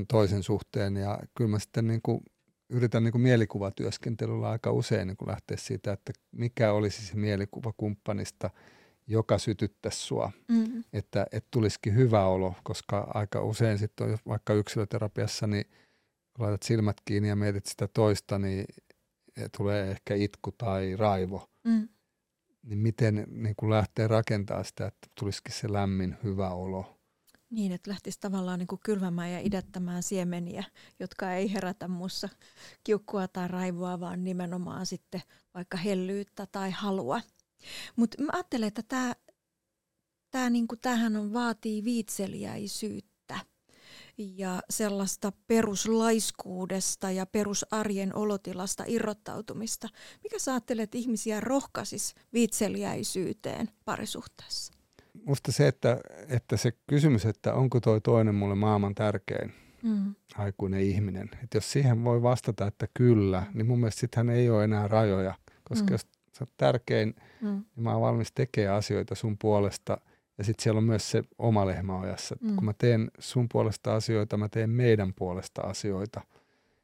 toisen suhteen ja kyllä mä sitten niin kuin yritän niin kuin mielikuvatyöskentelyllä aika usein niin kuin lähteä siitä, että mikä olisi se mielikuva kumppanista, joka sytyttäisi sua, mm-hmm. että, että tulisikin hyvä olo, koska aika usein sitten on vaikka yksilöterapiassa, niin kun laitat silmät kiinni ja mietit sitä toista, niin tulee ehkä itku tai raivo. Mm. Niin miten niin lähtee rakentamaan sitä, että tulisikin se lämmin, hyvä olo. Niin, että lähtisi tavallaan niin kuin kylvämään ja idättämään siemeniä, jotka ei herätä muussa kiukkua tai raivoa, vaan nimenomaan sitten vaikka hellyyttä tai halua. Mutta mä ajattelen, että tämä tää niinku, tämähän on, vaatii viitseliäisyyttä ja sellaista peruslaiskuudesta ja perusarjen olotilasta irrottautumista. Mikä sä ajattelet, että ihmisiä rohkaisis viitseliäisyyteen parisuhteessa? Musta se, että, että se kysymys, että onko toi toinen mulle maailman tärkein mm. aikuinen ihminen, että jos siihen voi vastata, että kyllä, niin mun mielestä sittenhän ei ole enää rajoja, koska mm. jos sä oot tärkein, mm. niin mä oon valmis tekemään asioita sun puolesta ja sitten siellä on myös se oma lehmä ojassa. Mm. Kun mä teen sun puolesta asioita, mä teen meidän puolesta asioita.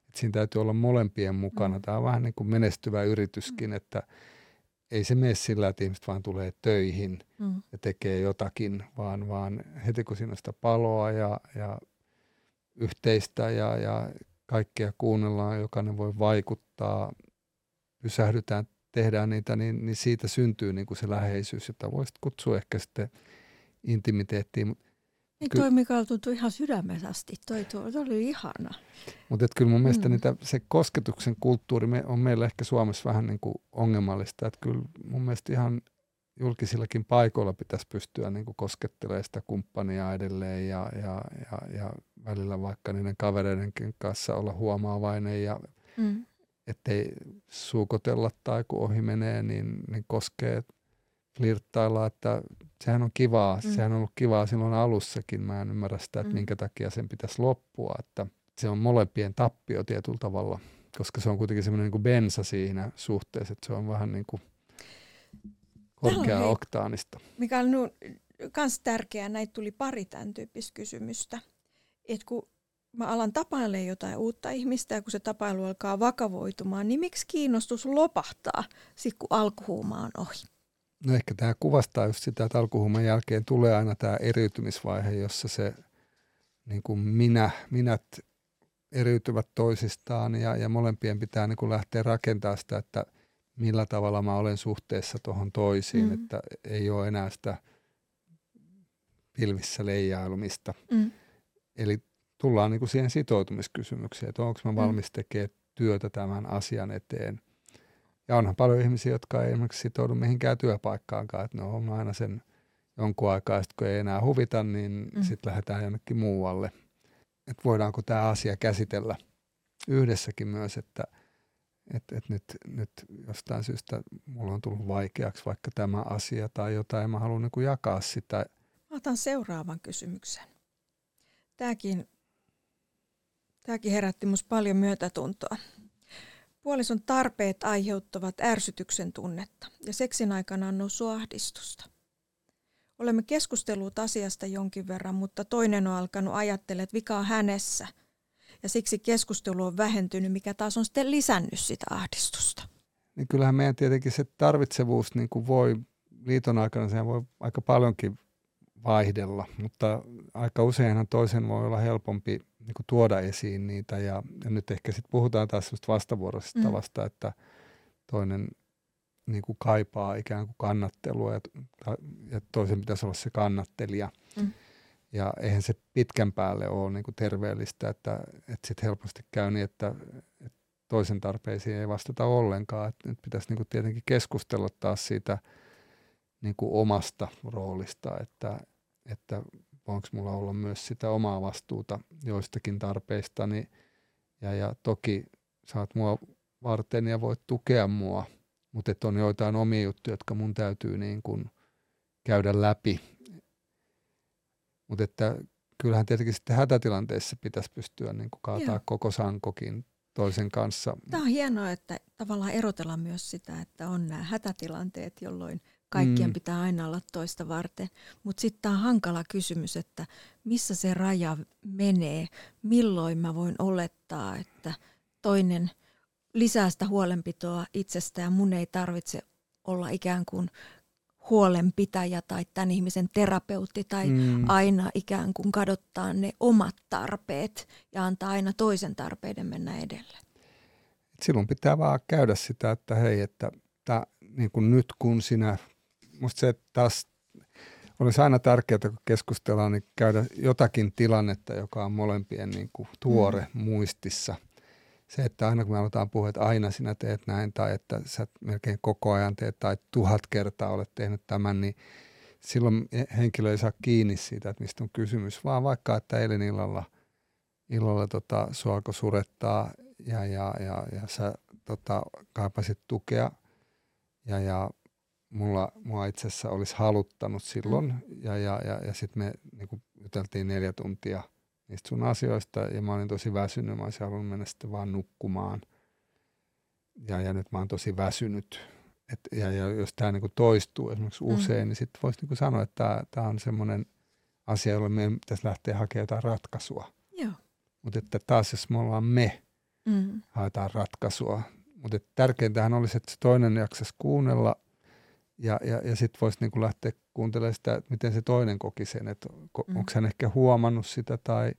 Et siinä täytyy olla molempien mukana. Mm. Tämä on vähän niin kuin menestyvä yrityskin, mm. että – ei se mene sillä, että ihmiset vaan tulee töihin mm. ja tekee jotakin, vaan, vaan heti kun siinä on sitä paloa ja, ja yhteistä ja, ja kaikkea kuunnellaan, jokainen voi vaikuttaa, pysähdytään, tehdään niitä, niin, niin siitä syntyy niin kuin se läheisyys, jota voisit kutsua ehkä sitten intimiteettiin. Niin Ky- toi Mikael tuntui ihan sydämessästi. Toi, toi, toi oli ihana. Mutta kyllä mun mielestä mm. niitä, se kosketuksen kulttuuri me, on meillä ehkä Suomessa vähän niin kuin ongelmallista. Että kyllä mun mielestä ihan julkisillakin paikoilla pitäisi pystyä niin kuin koskettelemaan sitä kumppania edelleen ja, ja, ja, ja välillä vaikka niiden kavereidenkin kanssa olla huomaavainen ja mm. ettei suukotella tai kun ohi menee, niin, niin koskee flirttailla, että sehän on kivaa. Mm. Sehän on ollut kivaa silloin alussakin. Mä en ymmärrä sitä, että mm. minkä takia sen pitäisi loppua. Että se on molempien tappio tietyllä tavalla, koska se on kuitenkin semmoinen niin kuin bensa siinä suhteessa, että se on vähän niin kuin korkea oktaanista. Mikä on myös tärkeää, näitä tuli pari tämän tyyppistä kysymystä. Että kun mä alan tapailemaan jotain uutta ihmistä ja kun se tapailu alkaa vakavoitumaan, niin miksi kiinnostus lopahtaa, sit kun alkuhuuma on ohi? No ehkä tämä kuvastaa just sitä, että alkuhuuman jälkeen tulee aina tämä eriytymisvaihe, jossa se niin kuin minä, minät eriytyvät toisistaan ja, ja molempien pitää niin kuin lähteä rakentamaan sitä, että millä tavalla mä olen suhteessa tuohon toisiin, mm. että ei ole enää sitä pilvissä leijailumista. Mm. Eli tullaan niin kuin siihen sitoutumiskysymykseen, että onko mä mm. valmis tekemään työtä tämän asian eteen – Ja onhan paljon ihmisiä, jotka ei esimerkiksi sitoudu mihinkään työpaikkaankaan, että ne on aina sen jonkun aikaa, ja sitten kun ei enää huvita, niin mm. sitten lähdetään jonnekin muualle. Että voidaanko tämä asia käsitellä yhdessäkin myös, että et, et nyt, nyt jostain syystä mulla on tullut vaikeaksi vaikka tämä asia tai jotain, ja mä haluan niin jakaa sitä. Mä otan seuraavan kysymyksen. Tämäkin, tämäkin herätti minusta paljon myötätuntoa. Puolison tarpeet aiheuttavat ärsytyksen tunnetta ja seksin aikana on noussut ahdistusta. Olemme keskustellut asiasta jonkin verran, mutta toinen on alkanut ajattelemaan, että vika on hänessä. Ja siksi keskustelu on vähentynyt, mikä taas on sitten lisännyt sitä ahdistusta. Niin kyllähän meidän tietenkin se tarvitsevuus niin kuin voi liiton aikana, se voi aika paljonkin vaihdella, mutta aika useinhan toisen voi olla helpompi niin kuin tuoda esiin niitä ja, ja nyt ehkä sitten puhutaan taas vastavuoroisesta mm. tavasta, että toinen niin kuin kaipaa ikään kuin kannattelua ja, ja toisen pitäisi olla se kannattelija. Mm. Ja eihän se pitkän päälle ole niin kuin terveellistä, että, että sitten helposti käy niin, että, että toisen tarpeisiin ei vastata ollenkaan. Että nyt pitäisi niin kuin tietenkin keskustella taas siitä niin kuin omasta roolista, että, että voinko mulla olla myös sitä omaa vastuuta joistakin tarpeistani. Ja, ja toki saat mua varten ja voit tukea mua, mutta että on joitain omia juttuja, jotka mun täytyy niin kuin käydä läpi. Mutta että kyllähän tietenkin sitten hätätilanteessa pitäisi pystyä niin kuin kaataa Joo. koko sankokin toisen kanssa. Tämä on hienoa, että tavallaan erotellaan myös sitä, että on nämä hätätilanteet, jolloin Kaikkien mm. pitää aina olla toista varten. Mutta sitten tämä on hankala kysymys, että missä se raja menee, milloin mä voin olettaa, että toinen lisää sitä huolenpitoa itsestä ja mun ei tarvitse olla ikään kuin huolenpitäjä tai tämän ihmisen terapeutti tai mm. aina ikään kuin kadottaa ne omat tarpeet ja antaa aina toisen tarpeiden mennä edelle. Silloin pitää vaan käydä sitä, että hei, että tää, niin kuin nyt kun sinä musta se taas olisi aina tärkeää, kun keskustellaan, niin käydä jotakin tilannetta, joka on molempien niin kuin tuore mm. muistissa. Se, että aina kun me aletaan puhua, että aina sinä teet näin tai että sä melkein koko ajan teet tai tuhat kertaa olet tehnyt tämän, niin silloin henkilö ei saa kiinni siitä, että mistä on kysymys, vaan vaikka, että eilen illalla, illalla tota, sua alkoi surettaa ja, ja, ja, ja sä tota, kaipasit tukea ja, ja mulla, mua itse asiassa olisi haluttanut silloin. Mm. Ja, ja, ja, ja sitten me niin kuin juteltiin neljä tuntia niistä sun asioista ja mä olin tosi väsynyt. Mä olisin halunnut mennä sitten vaan nukkumaan. Ja, ja nyt mä oon tosi väsynyt. Et, ja, ja jos tämä niin toistuu esimerkiksi mm. usein, mm. niin sitten voisi niin sanoa, että tämä on semmoinen asia, jolle meidän pitäisi lähteä hakemaan jotain ratkaisua. Mutta että taas jos me ollaan me, mm. haetaan ratkaisua. Mutta tärkeintähän olisi, että se toinen jaksaisi kuunnella – ja, ja, ja sitten voisi niinku lähteä kuuntelemaan sitä, että miten se toinen koki sen, että mm. onko hän ehkä huomannut sitä tai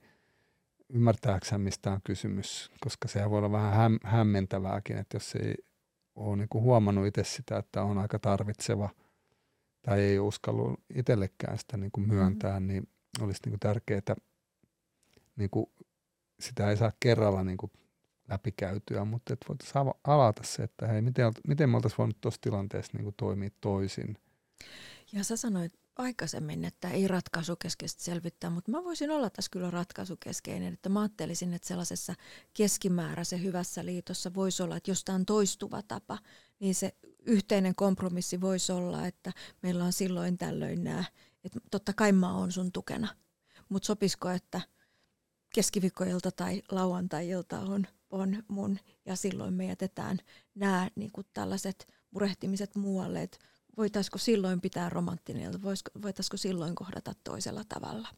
ymmärtääkö hän mistä on kysymys, koska sehän voi olla vähän häm, hämmentävääkin, että jos ei ole niinku huomannut itse sitä, että on aika tarvitseva tai ei uskallu itsellekään sitä niinku myöntää, mm. niin olisi niinku tärkeää, niinku, sitä ei saa kerralla niinku läpikäytyä, mutta että voitaisiin alata se, että hei, miten, miten me oltaisiin voinut tuossa tilanteessa niin kuin toimia toisin. Ja sä sanoit aikaisemmin, että ei ratkaisukeskeisesti selvittää, mutta mä voisin olla tässä kyllä ratkaisukeskeinen, että mä ajattelisin, että sellaisessa keskimääräisen hyvässä liitossa voisi olla, että jos tämä on toistuva tapa, niin se yhteinen kompromissi voisi olla, että meillä on silloin tällöin nämä, että totta kai mä oon sun tukena, mutta sopisiko, että keskiviikkoilta tai lauantai-ilta on on mun, ja silloin me jätetään nämä niin kuin tällaiset murehtimiset muualle, että voitaisiko silloin pitää romanttinen, voitaisiko silloin kohdata toisella tavalla?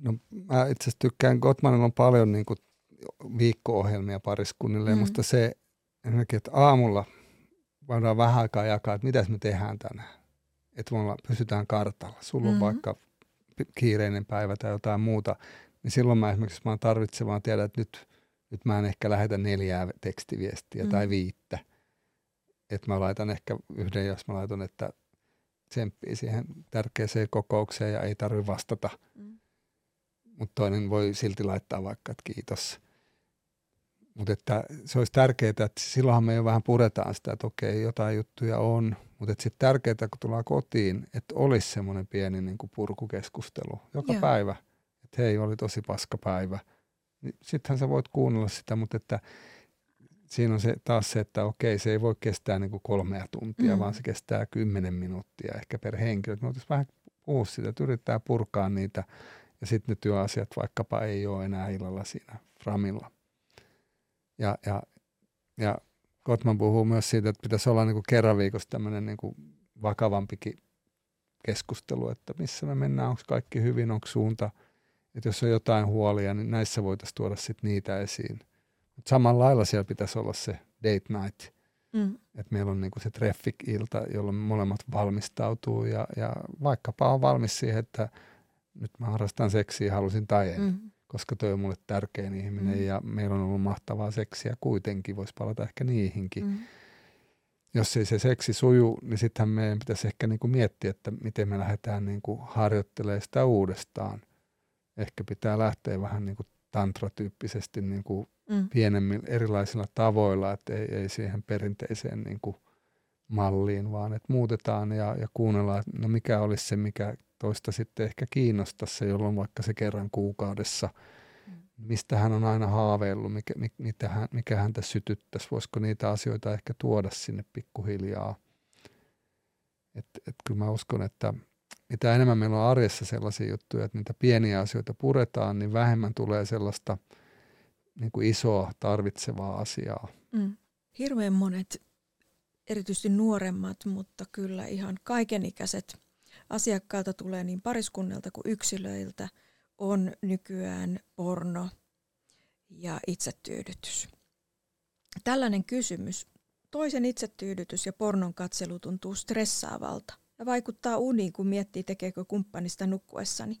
No mä itse asiassa tykkään, Gottmanilla on paljon niin kuin viikko-ohjelmia pariskunnille, mm. mutta se ensinnäkin, että aamulla voidaan vähän aikaa jakaa, että mitä me tehdään tänään. Että me pysytään kartalla. Sulla on mm-hmm. vaikka kiireinen päivä tai jotain muuta, niin silloin mä esimerkiksi mä tarvitsen vaan tiedä, että nyt nyt mä en ehkä lähetä neljää tekstiviestiä mm. tai viittä. Että mä laitan ehkä yhden, jos mä laitan, että tsemppii siihen tärkeäseen kokoukseen ja ei tarvitse vastata. Mm. Mutta toinen voi silti laittaa vaikka, että kiitos. Mutta että se olisi tärkeää, että silloinhan me jo vähän puretaan sitä, että okei, jotain juttuja on, mutta sitten tärkeää, kun tullaan kotiin, että olisi semmoinen pieni niin kuin purkukeskustelu joka Joo. päivä. Että hei, oli tosi paska päivä. Niin sittenhän sä voit kuunnella sitä, mutta että siinä on se, taas se, että okei, se ei voi kestää niin kuin kolmea tuntia, mm. vaan se kestää kymmenen minuuttia ehkä per henkilö. Me vähän puhua sitä, että yrittää purkaa niitä ja sitten ne työasiat vaikkapa ei ole enää illalla siinä framilla. Ja, ja, ja Kotman puhuu myös siitä, että pitäisi olla niin kuin kerran viikossa tämmöinen niin kuin vakavampikin keskustelu, että missä me mennään, onko kaikki hyvin, onko suunta, että jos on jotain huolia, niin näissä voitaisiin tuoda sitten niitä esiin. Mutta samalla lailla siellä pitäisi olla se date night, mm. että meillä on niinku se traffic-ilta, jolloin molemmat valmistautuu ja, ja vaikkapa on valmis siihen, että nyt mä harrastan seksiä, halusin tai en. Mm koska toi on mulle tärkein ihminen mm. ja meillä on ollut mahtavaa seksiä kuitenkin, voisi palata ehkä niihinkin. Mm. Jos ei se seksi suju, niin sittenhän meidän pitäisi ehkä niin kuin miettiä, että miten me lähdetään niin kuin harjoittelemaan sitä uudestaan. Ehkä pitää lähteä vähän niin kuin tantratyyppisesti niin kuin mm. pienemmin erilaisilla tavoilla, että ei, ei siihen perinteiseen niin kuin malliin, vaan että muutetaan ja, ja kuunnellaan, että no mikä olisi se, mikä toista sitten ehkä kiinnostaisi se, jolloin vaikka se kerran kuukaudessa, mm. mistä hän on aina haaveillut, mikä, mikä, hän, mikä häntä sytyttäisi, voisiko niitä asioita ehkä tuoda sinne pikkuhiljaa. Et, et kyllä mä uskon, että mitä enemmän meillä on arjessa sellaisia juttuja, että niitä pieniä asioita puretaan, niin vähemmän tulee sellaista niin kuin isoa tarvitsevaa asiaa. Mm. Hirveän monet, erityisesti nuoremmat, mutta kyllä ihan kaikenikäiset – asiakkailta tulee niin pariskunnilta kuin yksilöiltä on nykyään porno ja itsetyydytys. Tällainen kysymys, toisen itsetyydytys ja pornon katselu tuntuu stressaavalta ja vaikuttaa uniin, kun miettii tekeekö kumppanista nukkuessani.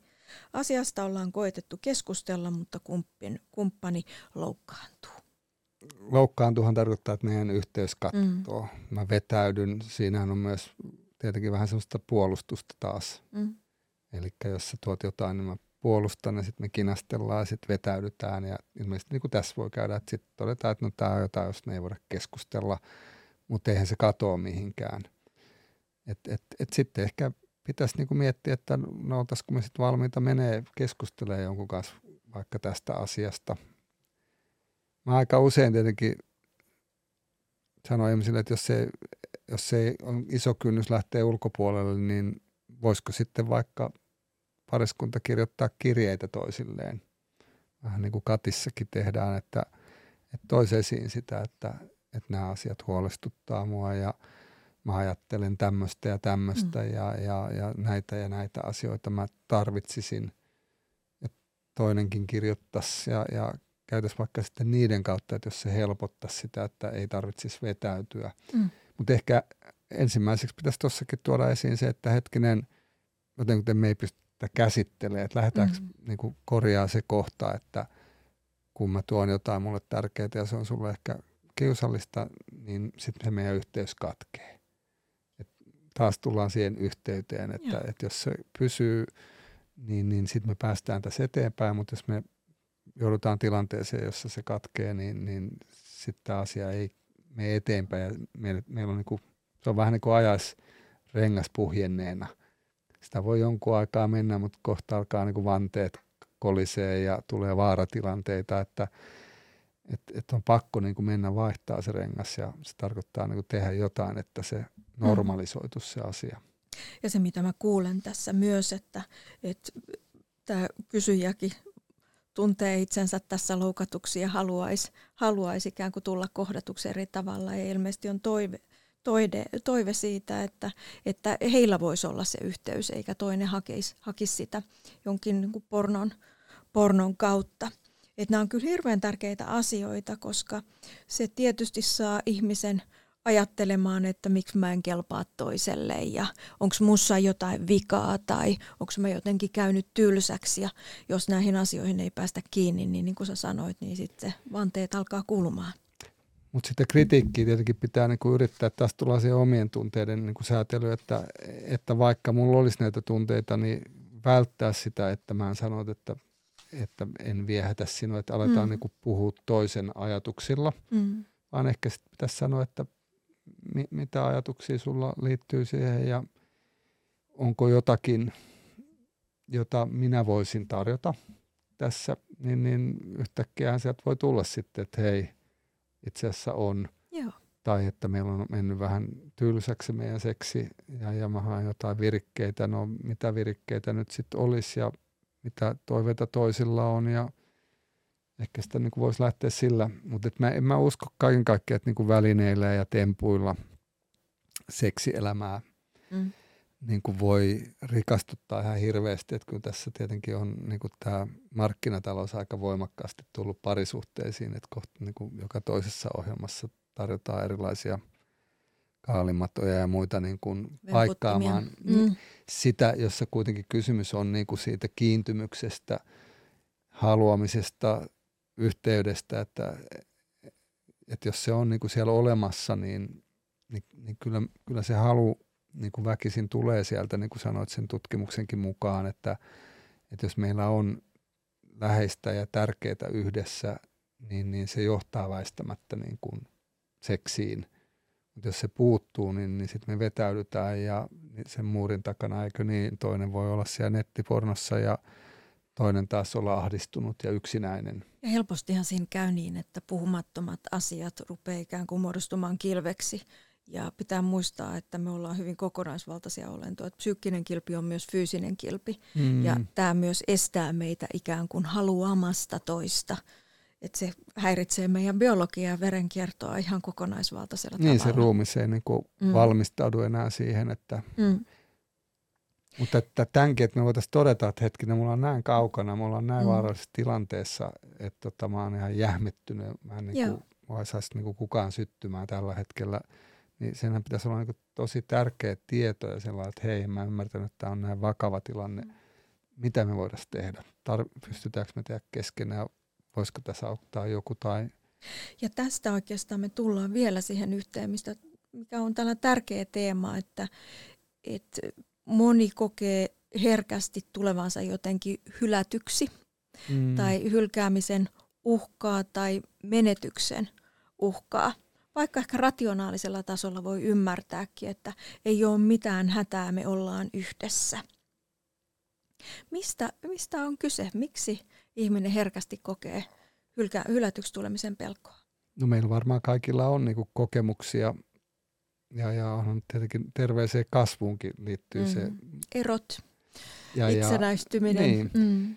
Asiasta ollaan koetettu keskustella, mutta kumppin, kumppani loukkaantuu. Loukkaantuhan tarkoittaa, että meidän yhteys kattoo. Mm. Mä vetäydyn. Siinähän on myös tietenkin vähän semmoista puolustusta taas. Mm. Eli jos sä tuot jotain, niin mä puolustan ja sitten me kinastellaan ja sitten vetäydytään. Ja ilmeisesti niin kuin tässä voi käydä, että sitten todetaan, että no tämä on jotain, josta me ei voida keskustella, mutta eihän se katoa mihinkään. Et, et, et sitten ehkä pitäisi niin kuin miettiä, että no oltaisiko me sitten valmiita menee keskustelemaan jonkun kanssa vaikka tästä asiasta. Mä aika usein tietenkin sanoin ihmisille, että jos se, jos se on iso kynnys lähteä ulkopuolelle, niin voisiko sitten vaikka pariskunta kirjoittaa kirjeitä toisilleen. Vähän niin kuin Katissakin tehdään, että, että toisi esiin sitä, että, että nämä asiat huolestuttaa mua ja mä ajattelen tämmöistä ja tämmöistä mm. ja, ja, ja näitä ja näitä asioita mä tarvitsisin. Ja toinenkin kirjoittaisi ja, ja käytäisiin vaikka sitten niiden kautta, että jos se helpottaisi sitä, että ei tarvitsisi vetäytyä. Mm. Mutta ehkä ensimmäiseksi pitäisi tuossakin tuoda esiin se, että hetkinen, jotenkin me ei pystytä käsittelemään, että lähdetäänkö mm. niin kuin korjaa se kohta, että kun mä tuon jotain mulle tärkeää ja se on sulle ehkä kiusallista, niin sitten se meidän yhteys katkee. Taas tullaan siihen yhteyteen, että, että jos se pysyy, niin, niin sitten me päästään tässä eteenpäin, mutta jos me joudutaan tilanteeseen, jossa se katkee, niin, niin sitten tämä asia ei mene eteenpäin. Ja meillä, meillä on niin kuin, se on vähän niin kuin ajais rengas puhjenneena. Sitä voi jonkun aikaa mennä, mutta kohta alkaa niin kuin vanteet kolisee ja tulee vaaratilanteita, että et, et on pakko niin kuin mennä vaihtaa se rengas ja se tarkoittaa niin kuin tehdä jotain, että se normalisoitu se asia. Ja se, mitä mä kuulen tässä myös, että, että tämä kysyjäkin tuntee itsensä tässä loukatuksi ja haluaisi, haluaisi ikään kuin tulla kohdatuksi eri tavalla. Ja ilmeisesti on toive, toide, toive siitä, että, että heillä voisi olla se yhteys, eikä toinen hakisi, hakisi sitä jonkin niin kuin pornon, pornon kautta. Että nämä on kyllä hirveän tärkeitä asioita, koska se tietysti saa ihmisen – ajattelemaan, että miksi mä en kelpaa toiselle ja onko mussa jotain vikaa tai onko mä jotenkin käynyt tylsäksi ja jos näihin asioihin ei päästä kiinni, niin niin kuin sä sanoit, niin sitten vanteet alkaa kulmaan. Mutta sitten kritiikkiä tietenkin pitää niinku yrittää, että tästä tullaan siihen omien tunteiden niinku säätely, että, että vaikka mulla olisi näitä tunteita, niin välttää sitä, että mä en sano, että että en viehätä sinua, että aletaan mm. niin puhua toisen ajatuksilla, mm. vaan ehkä sitten pitäisi sanoa, että mi, mitä ajatuksia sulla liittyy siihen ja onko jotakin, jota minä voisin tarjota tässä, niin, niin yhtäkkiä sieltä voi tulla sitten, että hei, itse asiassa on. Joo. Tai että meillä on mennyt vähän tylsäksi meidän seksi ja, ja mä haen jotain virikkeitä. No mitä virikkeitä nyt sitten olisi ja mitä toiveita toisilla on ja ehkä sitä niin voisi lähteä sillä. Mutta mä, en mä usko kaiken kaikkiaan, että niin välineillä ja tempuilla seksielämää mm. niin kuin voi rikastuttaa ihan hirveästi. Että kun tässä tietenkin on niin kuin tämä markkinatalous aika voimakkaasti tullut parisuhteisiin, että kohta niin kuin joka toisessa ohjelmassa tarjotaan erilaisia kaalimatoja ja muita niin kuin paikkaamaan mm. sitä, jossa kuitenkin kysymys on niin kuin siitä kiintymyksestä, haluamisesta, yhteydestä, että, että jos se on niin kuin siellä olemassa, niin, niin, niin kyllä, kyllä se halu niin kuin väkisin tulee sieltä, niin kuin sanoit sen tutkimuksenkin mukaan, että, että jos meillä on läheistä ja tärkeää yhdessä, niin, niin se johtaa väistämättä niin kuin seksiin. Mutta jos se puuttuu, niin, niin sitten me vetäydytään ja sen muurin takana, eikö niin, toinen voi olla siellä nettipornossa ja toinen taas olla ahdistunut ja yksinäinen. Ja helpostihan siinä käy niin, että puhumattomat asiat rupeaa ikään kuin muodostumaan kilveksi. Ja pitää muistaa, että me ollaan hyvin kokonaisvaltaisia olentoja. Psyykkinen kilpi on myös fyysinen kilpi. Mm. Ja tämä myös estää meitä ikään kuin haluamasta toista. Että se häiritsee meidän biologiaa ja verenkiertoa ihan kokonaisvaltaisella niin, tavalla. Niin se ruumis ei niin kuin mm. valmistaudu enää siihen, että mm. Mutta että tämänkin, että me voitaisiin todeta, että hetkinen, mulla on näin kaukana, mulla on näin mm. vaarallisessa tilanteessa, että tota, mä oon ihan jähmettynyt, mä en niin kuin, saisi niin kuin kukaan syttymään tällä hetkellä, niin senhän pitäisi olla niin kuin tosi tärkeä tieto ja sellainen, että hei, mä ymmärtänyt, että tämä on näin vakava tilanne, mitä me voitaisiin tehdä, Tar- pystytäänkö me tehdä keskenään, voisiko tässä auttaa joku tai... Ja tästä oikeastaan me tullaan vielä siihen yhteen, mistä, mikä on tällä tärkeä teema, että, että moni kokee herkästi tulevansa jotenkin hylätyksi mm. tai hylkäämisen uhkaa tai menetyksen uhkaa. Vaikka ehkä rationaalisella tasolla voi ymmärtääkin, että ei ole mitään hätää, me ollaan yhdessä. Mistä, mistä on kyse? Miksi ihminen herkästi kokee hylkä, hylätyksi tulemisen pelkoa? No meillä varmaan kaikilla on niinku kokemuksia ja, ja on tietenkin terveeseen kasvuunkin liittyy mm. se. Erot, ja, itsenäistyminen. niin. mm.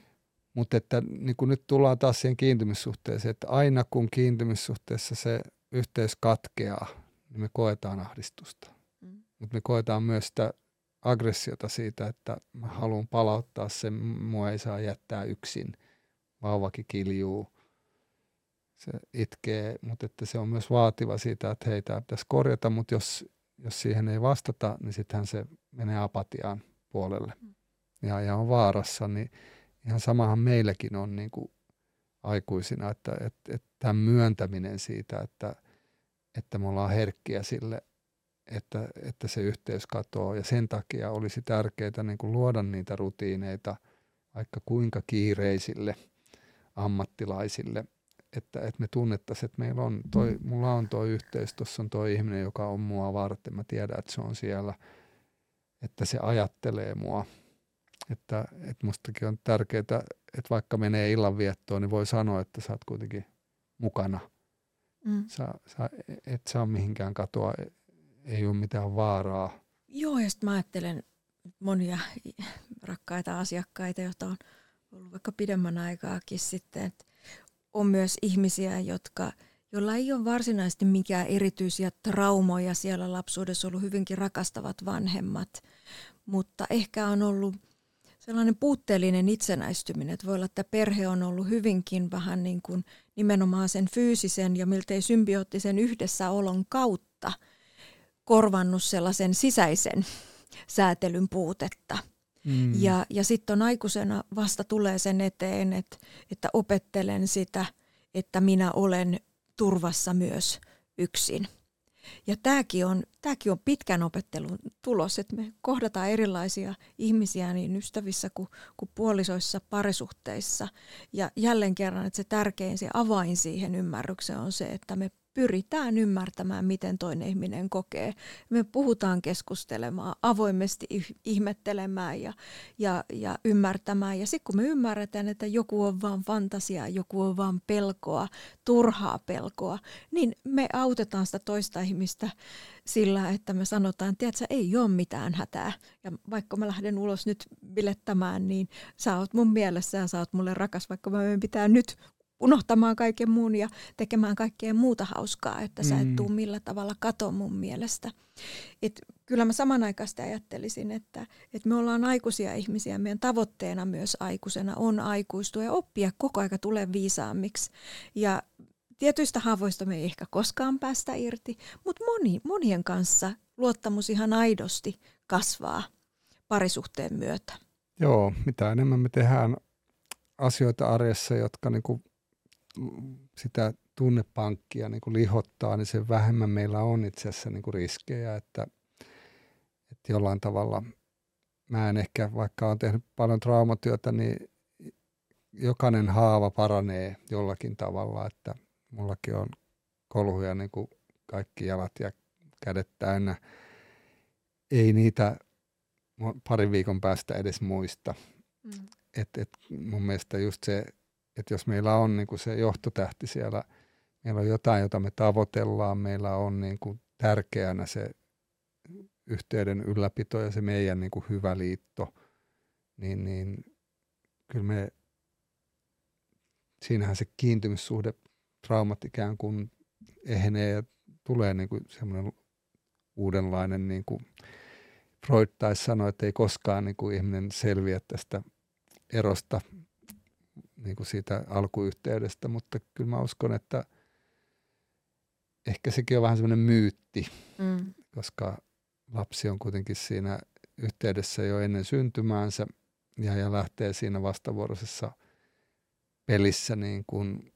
Mutta että niin kun nyt tullaan taas siihen kiintymyssuhteeseen, että aina kun kiintymyssuhteessa se yhteys katkeaa, niin me koetaan ahdistusta. Mm. Mutta me koetaan myös sitä aggressiota siitä, että mä haluan palauttaa sen, mua ei saa jättää yksin. Vauvakin kiljuu. Se itkee, mutta että se on myös vaativa siitä, että hei, tämä pitäisi korjata, mutta jos, jos siihen ei vastata, niin sittenhän se menee apatiaan puolelle. Mm. ja, ja on vaarassa, niin ihan samahan meilläkin on niin kuin aikuisina, että, että, että tämän myöntäminen siitä, että, että me ollaan herkkiä sille, että, että se yhteys katoaa. Ja sen takia olisi tärkeää niin kuin luoda niitä rutiineita vaikka kuinka kiireisille ammattilaisille – että, että me tunnettaisiin, että meillä on toi, mm. mulla on tuo yhteys, tuossa on tuo ihminen, joka on mua varten, mä tiedän, että se on siellä, että se ajattelee mua. Että, että mustakin on tärkeää, että vaikka menee illanviettoon, niin voi sanoa, että sä oot kuitenkin mukana. Mm. Sä, sä et saa mihinkään katoa, ei ole mitään vaaraa. Joo, ja sitten mä ajattelen monia (laughs) rakkaita asiakkaita, joita on ollut vaikka pidemmän aikaakin sitten, että on myös ihmisiä, jotka, joilla ei ole varsinaisesti mikään erityisiä traumoja siellä lapsuudessa, ollut hyvinkin rakastavat vanhemmat, mutta ehkä on ollut sellainen puutteellinen itsenäistyminen, että voi olla, että perhe on ollut hyvinkin vähän niin kuin nimenomaan sen fyysisen ja miltei symbioottisen yhdessäolon kautta korvannut sellaisen sisäisen säätelyn puutetta – Mm. Ja, ja sitten aikuisena vasta tulee sen eteen, että, että opettelen sitä, että minä olen turvassa myös yksin. Ja tämäkin on tämäkin on pitkän opettelun tulos, että me kohdataan erilaisia ihmisiä niin ystävissä kuin, kuin puolisoissa, parisuhteissa. Ja jälleen kerran, että se tärkein, se avain siihen ymmärrykseen on se, että me pyritään ymmärtämään, miten toinen ihminen kokee. Me puhutaan keskustelemaan, avoimesti ihmettelemään ja, ja, ja ymmärtämään. Ja sitten kun me ymmärretään, että joku on vain fantasiaa, joku on vain pelkoa, turhaa pelkoa, niin me autetaan sitä toista ihmistä sillä, että me sanotaan, että ei ole mitään hätää. Ja vaikka mä lähden ulos nyt bilettämään, niin sä oot mun mielessä ja sä oot mulle rakas, vaikka mä pitää nyt unohtamaan kaiken muun ja tekemään kaikkea muuta hauskaa, että sä et mm. tuu millä tavalla kato mun mielestä. Et kyllä mä samanaikaisesti ajattelisin, että, että me ollaan aikuisia ihmisiä, meidän tavoitteena myös aikuisena on aikuistua ja oppia koko aika tulee viisaammiksi. Ja tietyistä haavoista me ei ehkä koskaan päästä irti, mutta moni, monien kanssa luottamus ihan aidosti kasvaa parisuhteen myötä. Joo, mitä enemmän me tehdään asioita arjessa, jotka niin sitä tunnepankkia niin lihottaa, niin sen vähemmän meillä on itse asiassa niin kuin riskejä, että, että jollain tavalla mä en ehkä, vaikka olen tehnyt paljon traumatyötä, niin jokainen haava paranee jollakin tavalla, että mullakin on kolhuja niin kuin kaikki jalat ja kädet täynnä. Ei niitä parin viikon päästä edes muista. Mm. Et, et mun mielestä just se että jos meillä on niin kuin se johtotähti siellä, meillä on jotain, jota me tavoitellaan, meillä on niin kuin tärkeänä se yhteyden ylläpito ja se meidän niin kuin hyvä liitto, niin, niin kyllä me, siinähän se kiintymyssuhde, traumat ikään kuin ehenee ja tulee niin kuin semmoinen uudenlainen, niin kuin Freud taisi sanoa, että ei koskaan niin kuin ihminen selviä tästä erosta niin kuin siitä alkuyhteydestä, mutta kyllä mä uskon, että ehkä sekin on vähän semmoinen myytti, mm. koska lapsi on kuitenkin siinä yhteydessä jo ennen syntymäänsä ja, ja lähtee siinä vastavuoroisessa pelissä niin kuin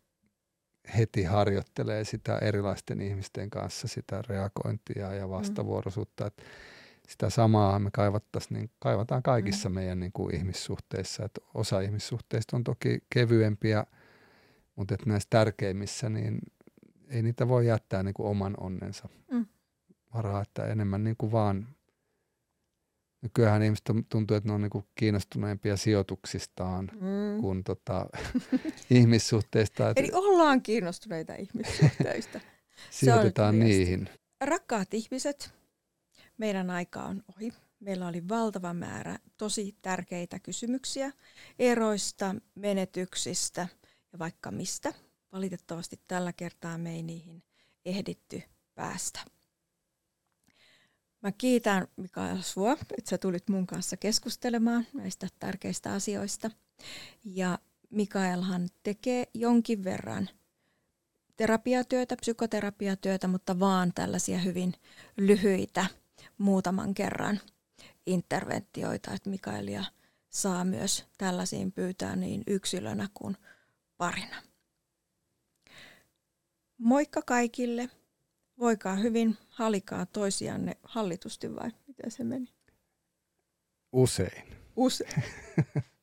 heti harjoittelee sitä erilaisten ihmisten kanssa sitä reagointia ja vastavuoroisuutta. Mm. Että sitä samaa me kaivattaisiin, niin kaivataan kaikissa mm. meidän niin kuin ihmissuhteissa. Että osa ihmissuhteista on toki kevyempiä, mutta että näissä tärkeimmissä, niin ei niitä voi jättää niin kuin oman onnensa mm. varaa, että enemmän niin kuin vaan Nykyään ihmiset tuntuu, että ne on niin kiinnostuneempia sijoituksistaan mm. kuin tota, (laughs) ihmissuhteista. Eli ollaan kiinnostuneita ihmissuhteista. (laughs) Sijoitetaan niihin. Rakkaat ihmiset, meidän aika on ohi. Meillä oli valtava määrä tosi tärkeitä kysymyksiä eroista, menetyksistä ja vaikka mistä. Valitettavasti tällä kertaa me ei niihin ehditty päästä. Mä kiitän Mikael sua, että sä tulit mun kanssa keskustelemaan näistä tärkeistä asioista. Ja Mikaelhan tekee jonkin verran terapiatyötä, psykoterapiatyötä, mutta vaan tällaisia hyvin lyhyitä muutaman kerran interventioita, että Mikaelia saa myös tällaisiin pyytää niin yksilönä kuin parina. Moikka kaikille. Voikaa hyvin, halikaa toisianne hallitusti vai miten se meni? Usein. Usein. (laughs)